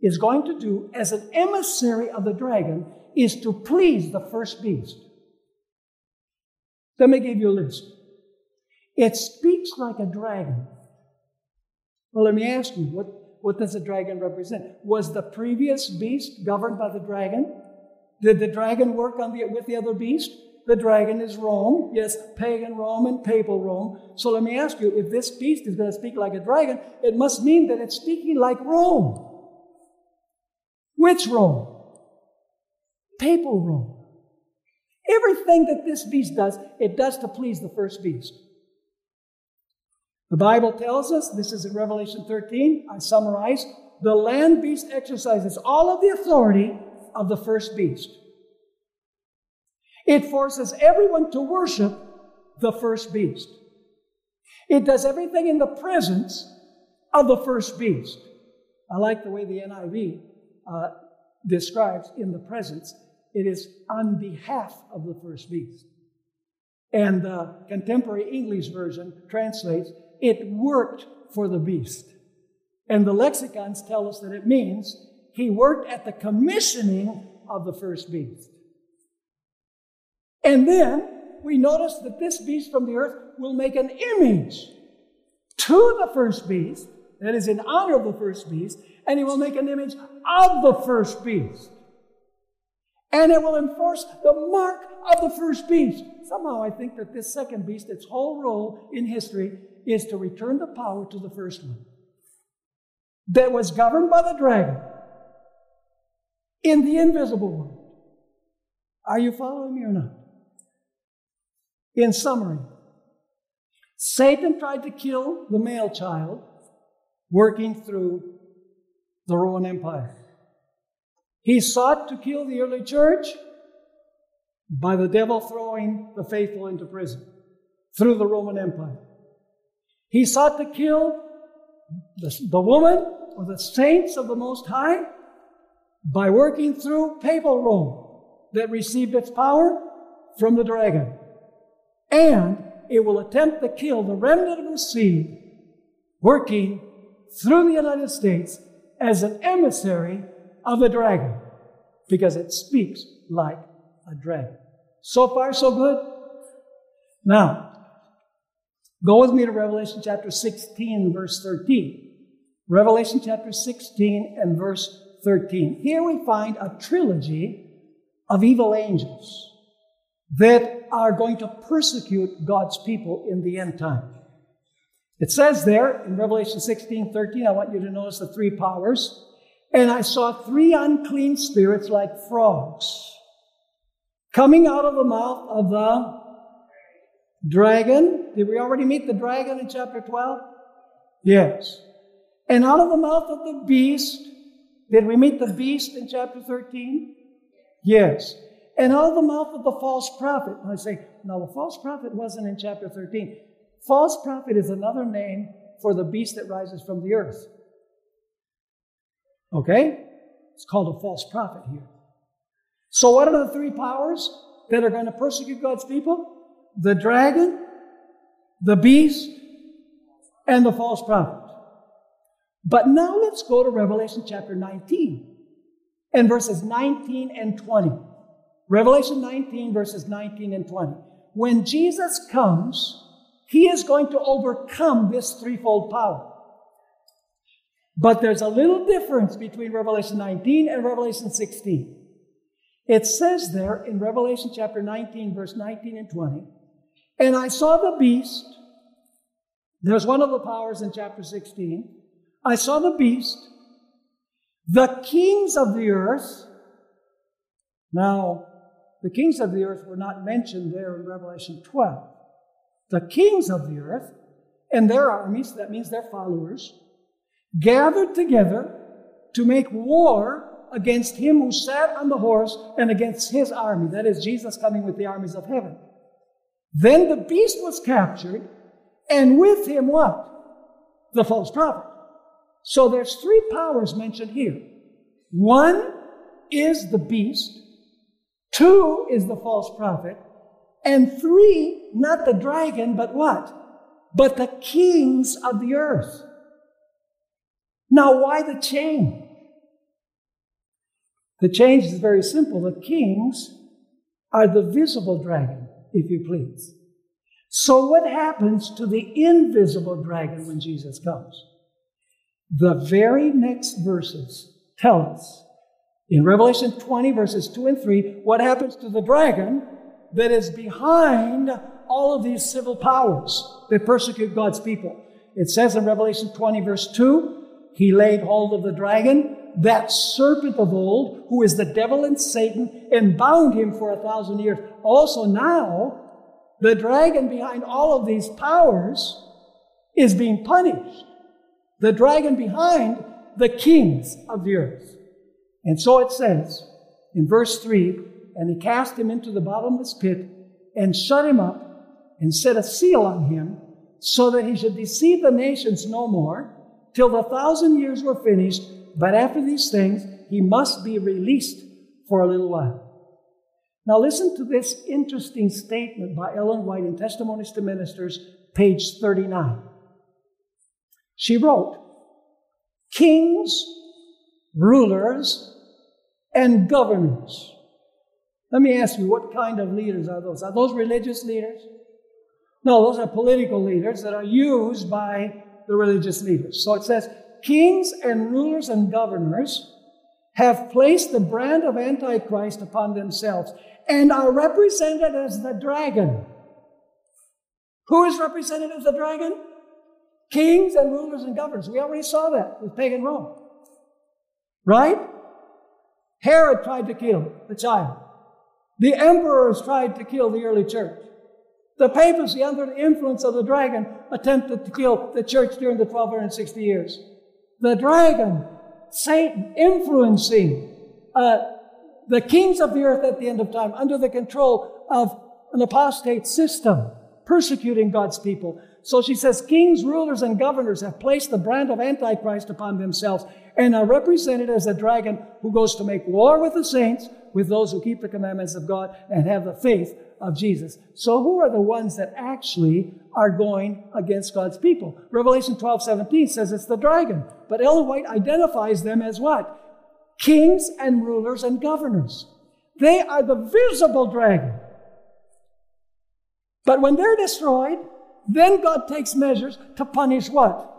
is going to do as an emissary of the dragon is to please the first beast. Let me give you a list. It speaks like a dragon. Well, let me ask you, what, what does a dragon represent? Was the previous beast governed by the dragon? Did the dragon work on the, with the other beast? The dragon is Rome, yes, pagan Rome and papal Rome. So let me ask you, if this beast is going to speak like a dragon, it must mean that it's speaking like Rome. Which Rome? Papal Rome. Everything that this beast does, it does to please the first beast. The Bible tells us, this is in Revelation 13, I summarize, the land beast exercises all of the authority of the first beast. It forces everyone to worship the first beast. It does everything in the presence of the first beast. I like the way the NIV uh, describes in the presence, it is on behalf of the first beast. And the contemporary English version translates, it worked for the beast. And the lexicons tell us that it means he worked at the commissioning of the first beast. And then we notice that this beast from the earth will make an image to the first beast, that is in honor of the first beast, and he will make an image of the first beast. And it will enforce the mark of the first beast. Somehow I think that this second beast, its whole role in history, is to return the power to the first one that was governed by the dragon in the invisible world. Are you following me or not? In summary, Satan tried to kill the male child working through the Roman Empire. He sought to kill the early church by the devil throwing the faithful into prison through the Roman Empire. He sought to kill the, the woman or the saints of the Most High by working through papal Rome that received its power from the dragon. And it will attempt to kill the remnant of the seed working through the United States as an emissary of the dragon because it speaks like a dragon. So far, so good? Now, go with me to Revelation chapter 16, verse 13. Revelation chapter 16 and verse 13. Here we find a trilogy of evil angels that are going to persecute God's people in the end time. It says there in Revelation 16 13, I want you to notice the three powers. And I saw three unclean spirits like frogs coming out of the mouth of the dragon. Did we already meet the dragon in chapter 12? Yes. And out of the mouth of the beast. Did we meet the beast in chapter 13? Yes. And out of the mouth of the false prophet. I say, no, the false prophet wasn't in chapter 13. False prophet is another name for the beast that rises from the earth. Okay? It's called a false prophet here. So, what are the three powers that are going to persecute God's people? The dragon, the beast, and the false prophet. But now let's go to Revelation chapter 19 and verses 19 and 20. Revelation 19, verses 19 and 20. When Jesus comes, he is going to overcome this threefold power. But there's a little difference between Revelation 19 and Revelation 16. It says there in Revelation chapter 19, verse 19 and 20, and I saw the beast. There's one of the powers in chapter 16. I saw the beast, the kings of the earth. Now, the kings of the earth were not mentioned there in Revelation 12. The kings of the earth and their armies, that means their followers, gathered together to make war against him who sat on the horse and against his army. That is Jesus coming with the armies of heaven. Then the beast was captured, and with him what? The false prophet. So there's three powers mentioned here. One is the beast, two is the false prophet, and three, not the dragon, but what? But the kings of the earth. Now, why the change? The change is very simple. The kings are the visible dragon, if you please. So, what happens to the invisible dragon when Jesus comes? The very next verses tell us in Revelation 20, verses 2 and 3, what happens to the dragon that is behind all of these civil powers that persecute God's people. It says in Revelation 20, verse 2, he laid hold of the dragon, that serpent of old, who is the devil and Satan, and bound him for a thousand years. Also, now, the dragon behind all of these powers is being punished. The dragon behind the kings of the earth. And so it says in verse 3 And he cast him into the bottomless pit and shut him up and set a seal on him so that he should deceive the nations no more till the thousand years were finished, but after these things, he must be released for a little while. Now, listen to this interesting statement by Ellen White in Testimonies to Ministers, page 39. She wrote, Kings, rulers, and governors. Let me ask you, what kind of leaders are those? Are those religious leaders? No, those are political leaders that are used by the religious leaders. So it says, kings and rulers and governors have placed the brand of Antichrist upon themselves and are represented as the dragon. Who is represented as the dragon? Kings and rulers and governors. We already saw that with pagan Rome. Right? Herod tried to kill the child. The emperors tried to kill the early church. The papacy, under the influence of the dragon, attempted to kill the church during the 1260 years. The dragon, Satan, influencing uh, the kings of the earth at the end of time under the control of an apostate system, persecuting God's people. So she says, kings, rulers, and governors have placed the brand of Antichrist upon themselves and are represented as a dragon who goes to make war with the saints, with those who keep the commandments of God and have the faith of Jesus. So who are the ones that actually are going against God's people? Revelation 12, 17 says it's the dragon. But Ellen White identifies them as what? Kings and rulers and governors. They are the visible dragon. But when they're destroyed, then God takes measures to punish what?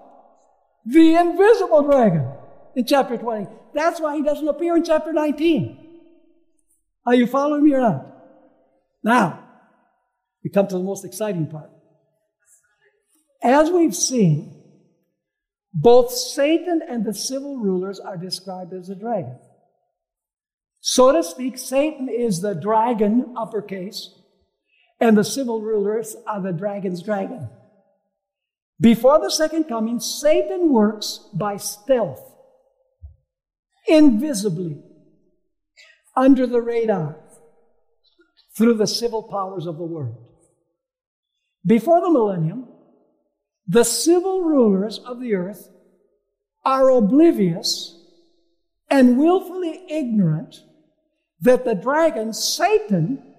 The invisible dragon in chapter 20. That's why he doesn't appear in chapter 19. Are you following me or not? Now, we come to the most exciting part. As we've seen, both Satan and the civil rulers are described as a dragon. So to speak, Satan is the dragon, uppercase, and the civil rulers are the dragon's dragon. Before the second coming, Satan works by stealth, invisibly, under the radar, through the civil powers of the world. Before the millennium, the civil rulers of the earth are oblivious and willfully ignorant that the dragon, Satan,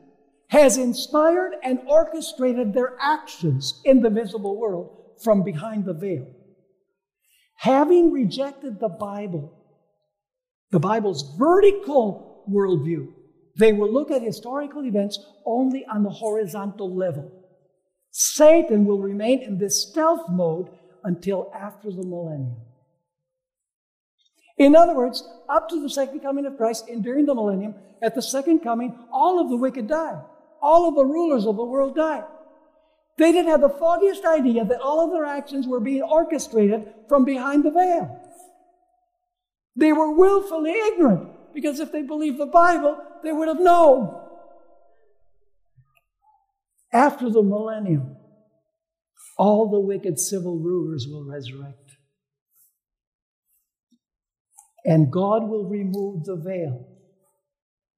has inspired and orchestrated their actions in the visible world from behind the veil. Having rejected the Bible, the Bible's vertical worldview, they will look at historical events only on the horizontal level. Satan will remain in this stealth mode until after the millennium. In other words, up to the second coming of Christ and during the millennium, at the second coming, all of the wicked die. All of the rulers of the world died. They didn't have the foggiest idea that all of their actions were being orchestrated from behind the veil. They were willfully ignorant because if they believed the Bible, they would have known. After the millennium, all the wicked civil rulers will resurrect. And God will remove the veil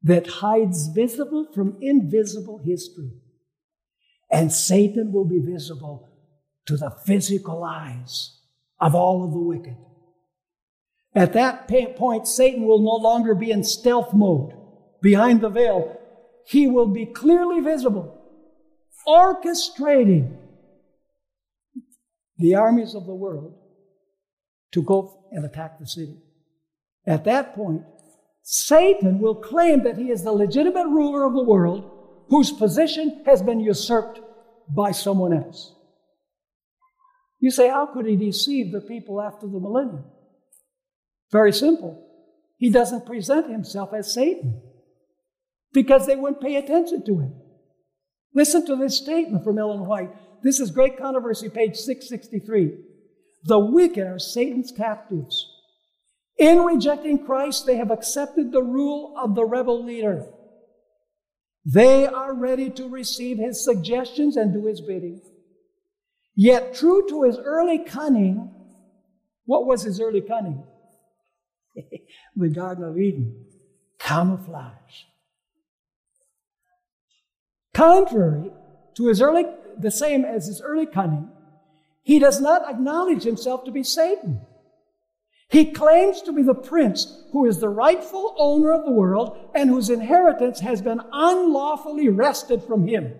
that hides visible from invisible history. And Satan will be visible to the physical eyes of all of the wicked. At that point, Satan will no longer be in stealth mode behind the veil. He will be clearly visible, orchestrating the armies of the world to go and attack the city. At that point, Satan will claim that he is the legitimate ruler of the world whose position has been usurped by someone else. You say, how could he deceive the people after the millennium? Very simple. He doesn't present himself as Satan because they wouldn't pay attention to him. Listen to this statement from Ellen White. This is Great Controversy, page 663. The wicked are Satan's captives. In rejecting Christ, they have accepted the rule of the rebel leader. They are ready to receive his suggestions and do his bidding. Yet, true to his early cunning, what was his early cunning? the Garden of Eden. Camouflage. Contrary to his early, the same as his early cunning, he does not acknowledge himself to be Satan. He claims to be the prince who is the rightful owner of the world and whose inheritance has been unlawfully wrested from him.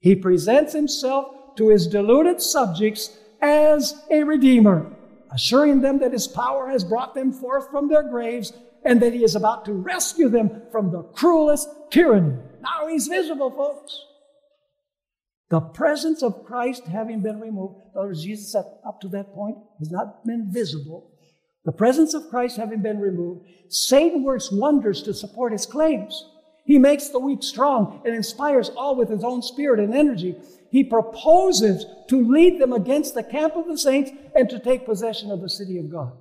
He presents himself to his deluded subjects as a redeemer, assuring them that his power has brought them forth from their graves and that he is about to rescue them from the cruelest tyranny. Now he's visible, folks. The presence of Christ having been removed, in other words, Jesus up to that point has not been visible. The presence of Christ having been removed, Satan works wonders to support his claims. He makes the weak strong and inspires all with his own spirit and energy. He proposes to lead them against the camp of the saints and to take possession of the city of God.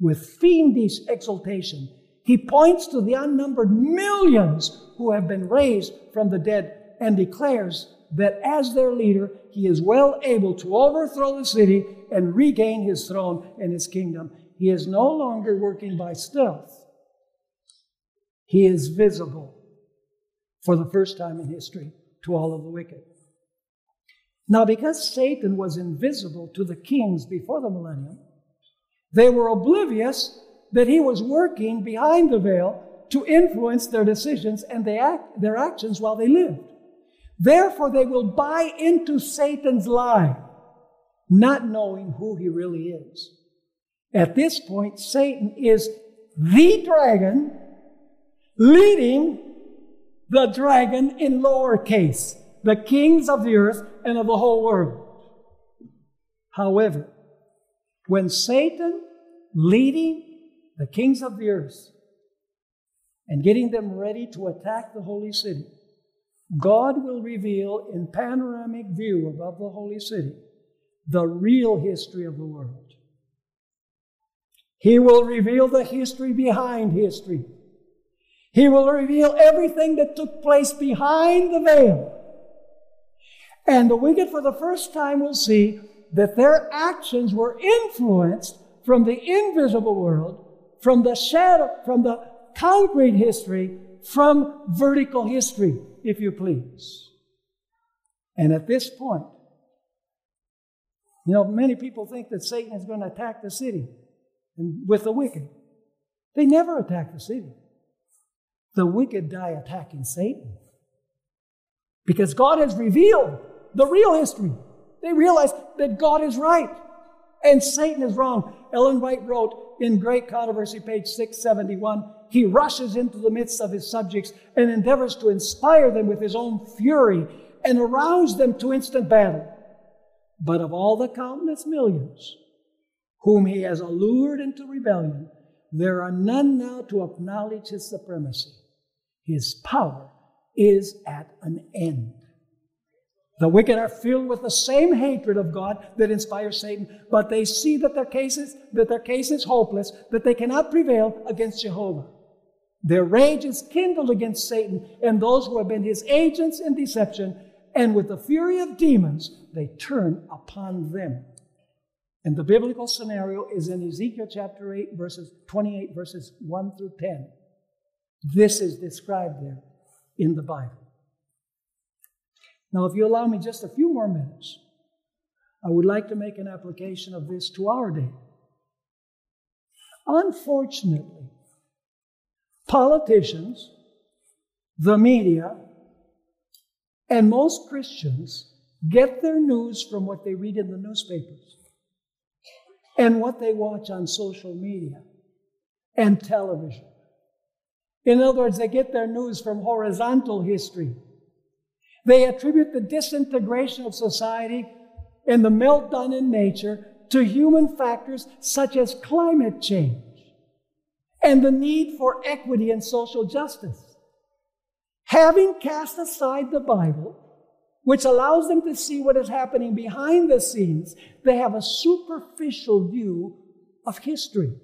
With fiendish exultation, he points to the unnumbered millions who have been raised from the dead and declares that as their leader, he is well able to overthrow the city and regain his throne and his kingdom. He is no longer working by stealth, he is visible for the first time in history to all of the wicked. Now, because Satan was invisible to the kings before the millennium, they were oblivious that he was working behind the veil to influence their decisions and their actions while they lived. Therefore, they will buy into Satan's lie, not knowing who he really is. At this point, Satan is the dragon leading the dragon in lowercase. the kings of the earth and of the whole world. However, when Satan leading the kings of the earth and getting them ready to attack the holy city, God will reveal in panoramic view above the holy city the real history of the world. He will reveal the history behind history. He will reveal everything that took place behind the veil. And the wicked, for the first time, will see that their actions were influenced from the invisible world, from the shadow, from the concrete history, from vertical history, if you please. And at this point, you know, many people think that Satan is going to attack the city and with the wicked. They never attack the city. The wicked die attacking Satan. Because God has revealed the real history. They realize that God is right and Satan is wrong. Ellen White wrote in Great Controversy, page 671, he rushes into the midst of his subjects and endeavors to inspire them with his own fury and arouse them to instant battle. But of all the countless millions whom he has allured into rebellion, there are none now to acknowledge his supremacy. His power is at an end. The wicked are filled with the same hatred of God that inspires Satan, but they see that their case is, that their case is hopeless, that they cannot prevail against Jehovah. Their rage is kindled against Satan and those who have been his agents in deception, and with the fury of demons, they turn upon them. And the biblical scenario is in Ezekiel chapter 8, verses 28, verses 1 through 10. This is described there in the Bible. Now, if you allow me just a few more minutes, I would like to make an application of this to our day. Unfortunately, politicians, the media, and most Christians get their news from what they read in the newspapers and what they watch on social media and television. In other words, they get their news from horizontal history they attribute the disintegration of society and the meltdown in nature to human factors such as climate change and the need for equity and social justice. Having cast aside the Bible, which allows them to see what is happening behind the scenes, they have a superficial view of history.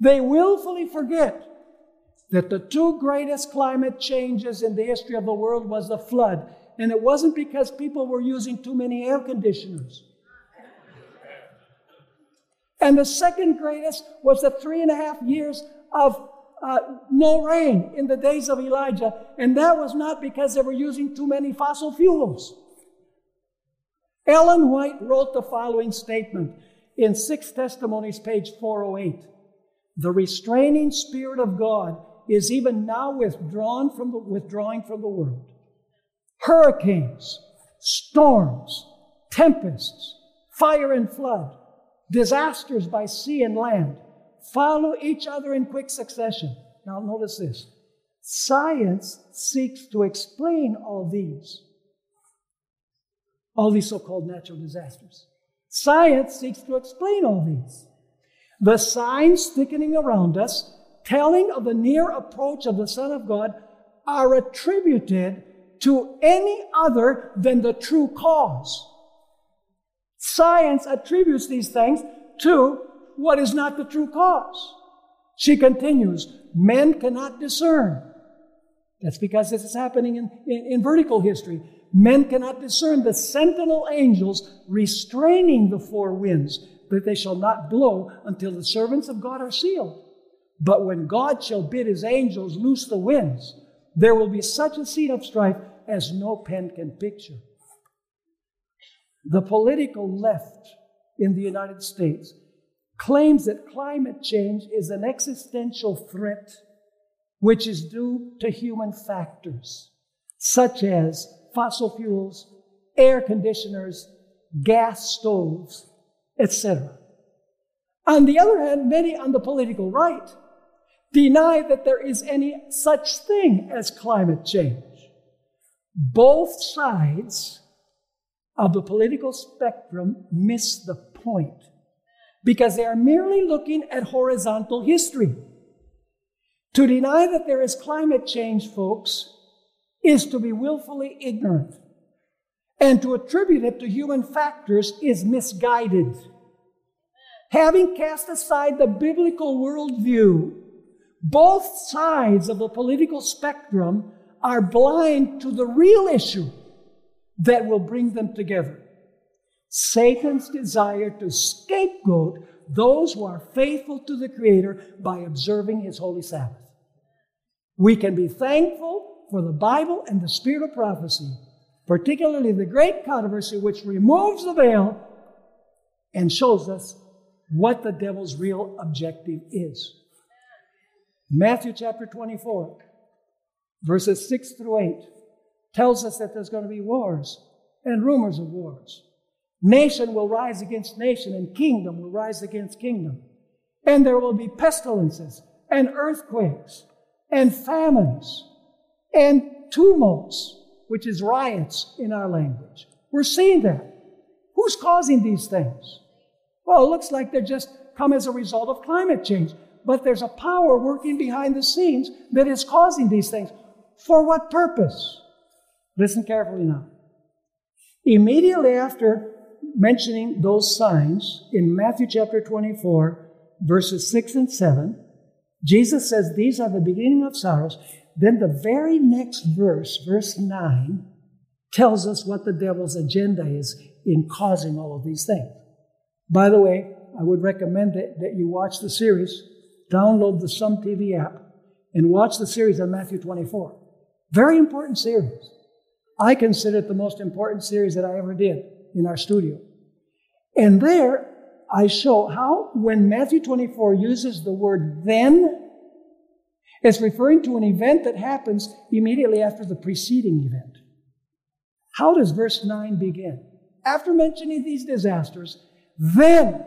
They willfully forget that the two greatest climate changes in the history of the world was the flood. And it wasn't because people were using too many air conditioners. And the second greatest was the three and a half years of uh, no rain in the days of Elijah. And that was not because they were using too many fossil fuels. Ellen White wrote the following statement in Six Testimonies, page 408. The restraining spirit of God is even now withdrawn from the, withdrawing from the world. Hurricanes, storms, tempests, fire and flood, disasters by sea and land follow each other in quick succession. Now, notice this science seeks to explain all these, all these so called natural disasters. Science seeks to explain all these. The signs thickening around us telling of the near approach of the Son of God are attributed to any other than the true cause. Science attributes these things to what is not the true cause. She continues, men cannot discern. That's because this is happening in, in, in, vertical history. Men cannot discern the sentinel angels restraining the four winds, that they shall not blow until the servants of God are sealed. But when God shall bid his angels loose the winds, there will be such a scene of strife as no pen can picture. The political left in the United States claims that climate change is an existential threat which is due to human factors such as fossil fuels, air conditioners, gas stoves, etc. On the other hand, many on the political right deny that there is any such thing as climate change. both sides of the political spectrum miss the point because they are merely looking at horizontal history. To deny that there is climate change, folks, is to be willfully ignorant. And to attribute it to human factors is misguided. Having cast aside the biblical worldview, both sides of the political spectrum are blind to the real issue that will bring them together. Satan's desire to scapegoat those who are faithful to the Creator by observing His holy Sabbath. We can be thankful for the Bible and the spirit of prophecy, particularly the great controversy which removes the veil and shows us what the devil's real objective is. Matthew chapter 24, verses 6 through 8, tells us that there's going to be wars and rumors of wars. Nation will rise against nation, and kingdom will rise against kingdom. And there will be pestilences, and earthquakes, and famines, and tumults, which is riots in our language. We're seeing that. Who's causing these things? Well, it looks like they just come as a result of climate change. But there's a power working behind the scenes that is causing these things. For what purpose? Listen carefully now. Immediately after mentioning those signs in Matthew chapter 24, verses 6 and 7, Jesus says these are the beginning of sorrows. Then the very next verse, verse 9, tells us what the devil's agenda is in causing all of these things. By the way, I would recommend that, that you watch the series, download the Sum TV app, and watch the series on Matthew 24. Very important series. I consider it the most important series that I ever did in our studio. And there I show how when Matthew 24 uses the word then, it's referring to an event that happens immediately after the preceding event. How does verse 9 begin? After mentioning these disasters, then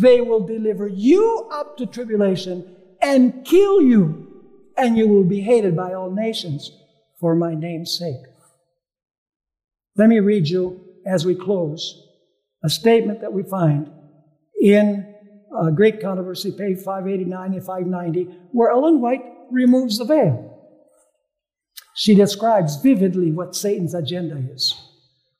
they will deliver you up to tribulation and kill you, and you will be hated by all nations for my name's sake. Let me read you as we close a statement that we find in a Great Controversy, page 589 and 590, where Ellen White removes the veil. She describes vividly what Satan's agenda is.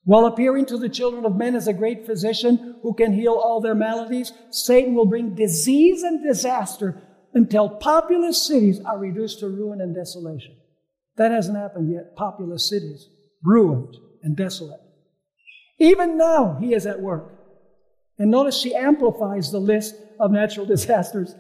While appearing to the children of men as a great physician who can heal all their maladies, Satan will bring disease and disaster until populous cities are reduced to ruin and desolation. That hasn't happened yet. Populous cities, ruined and desolate. Even now, he is at work. And notice she amplifies the list of natural disasters,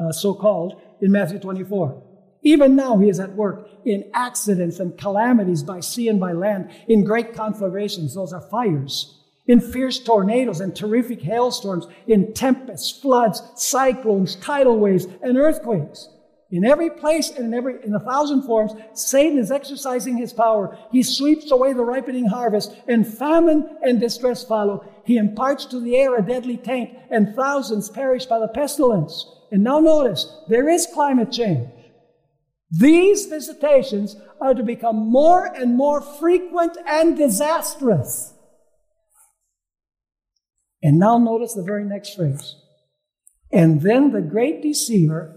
uh, so called, in Matthew 24. Even now, he is at work in accidents and calamities by sea and by land, in great conflagrations, those are fires, in fierce tornadoes and terrific hailstorms, in tempests, floods, cyclones, tidal waves, and earthquakes. In every place and in every in a thousand forms, Satan is exercising his power. He sweeps away the ripening harvest, and famine and distress follow. He imparts to the air a deadly taint, and thousands perish by the pestilence. And now notice, there is climate change. These visitations are to become more and more frequent and disastrous. And now notice the very next phrase. And then the great deceiver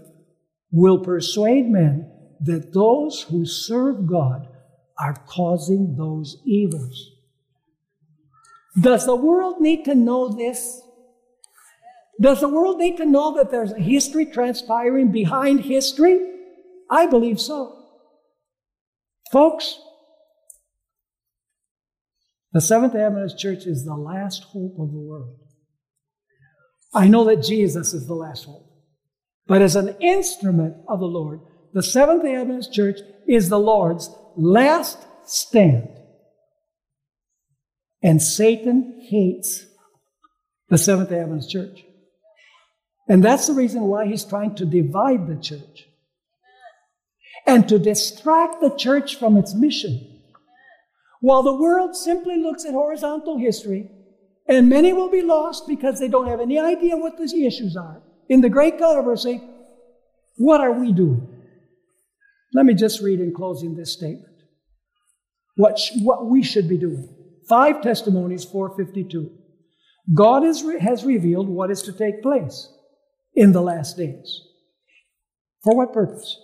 will persuade men that those who serve God are causing those evils. Does the world need to know this? Does the world need to know that there's a history transpiring behind history? I believe so. Folks, the Seventh Adventist Church is the last hope of the world. I know that Jesus is the last hope. But as an instrument of the Lord, the Seventh day Adventist Church is the Lord's last stand. And Satan hates the Seventh day Adventist Church. And that's the reason why he's trying to divide the church and to distract the church from its mission. While the world simply looks at horizontal history, and many will be lost because they don't have any idea what the issues are. In the great controversy, what are we doing? Let me just read in closing this statement. what, sh- what we should be doing. Five testimonies, 452. God re- has revealed what is to take place in the last days. For what purpose?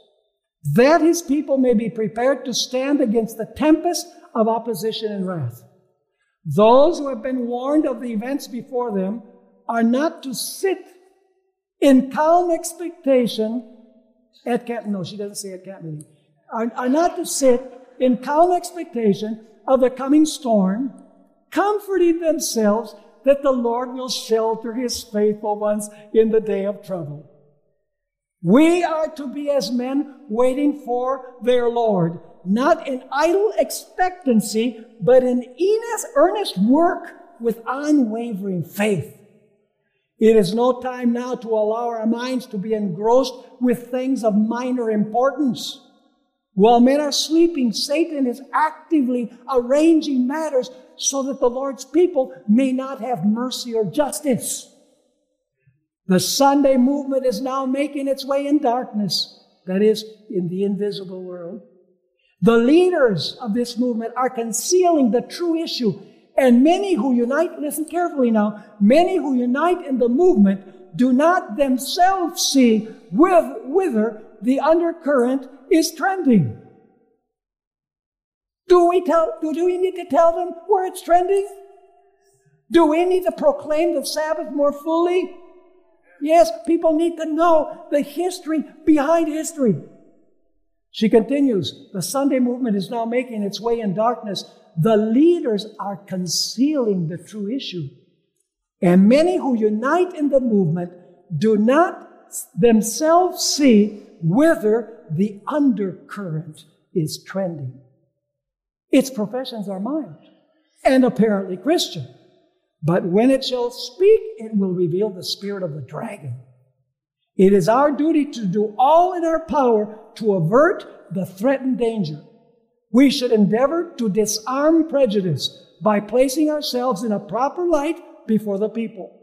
That his people may be prepared to stand against the tempest of opposition and wrath. Those who have been warned of the events before them are not to sit in calm expectation at camp. No, she doesn't say at camp. Are, are not to sit in calm expectation of the coming storm, comforting themselves that the Lord will shelter his faithful ones in the day of trouble. We are to be as men waiting for their Lord, not in idle expectancy, but in earnest work with unwavering faith. It is no time now to allow our minds to be engrossed with things of minor importance. While men are sleeping, Satan is actively arranging matters so that the Lord's people may not have mercy or justice. The Sunday movement is now making its way in darkness, that is, in the invisible world. The leaders of this movement are concealing the true issue, and many who unite, listen carefully now, many who unite in the movement do not themselves see with, whither the undercurrent is trending. Do we tell, do, do we need to tell them where it's trending? Do we need to proclaim the Sabbath more fully? Yes, people need to know the history behind history. She continues, the Sunday movement is now making its way in darkness. The leaders are concealing the true issue. And many who unite in the movement do not themselves see whither the undercurrent is trending. Its professions are mild and apparently Christian. But when it shall speak, it will reveal the spirit of the dragon. It is our duty to do all in our power to avert the threatened danger. We should endeavor to disarm prejudice by placing ourselves in a proper light before the people.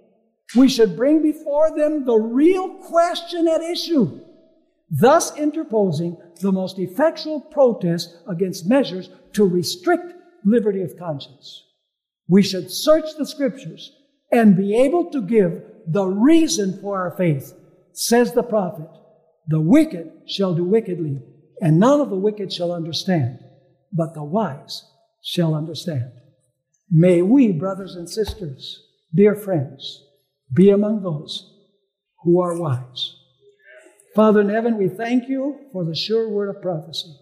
We should bring before them the real question at issue, thus interposing the most effectual protest against measures to restrict liberty of conscience. We should search the scriptures and be able to give the reason for our faith. Says the prophet, the wicked shall do wickedly, and none of the wicked shall understand, but the wise shall understand. May we, brothers and sisters, dear friends, be among those who are wise. Father in heaven, we thank you for the sure word of prophecy.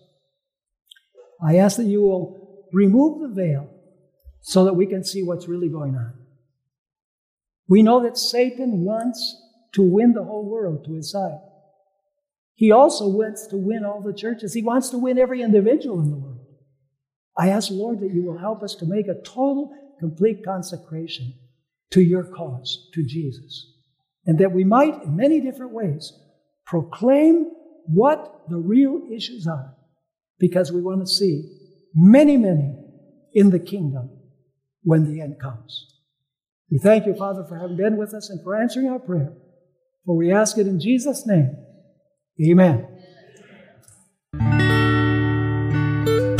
I ask that you will remove the veil so that we can see what's really going on. We know that Satan wants to win the whole world to his side. He also wants to win all the churches. He wants to win every individual in the world. I ask, Lord, that you will help us to make a total, complete consecration to your cause, to Jesus. And that we might, in many different ways, proclaim what the real issues are. Because we want to see many, many in the kingdom when the end comes. We thank you, Father, for having been with us and for answering our prayer. For we ask it in Jesus' name. Amen.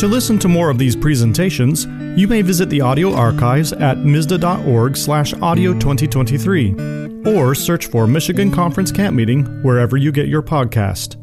To listen to more of these presentations, you may visit the audio archives at misda.org slash audio 2023 or search for Michigan Conference Camp Meeting wherever you get your podcast.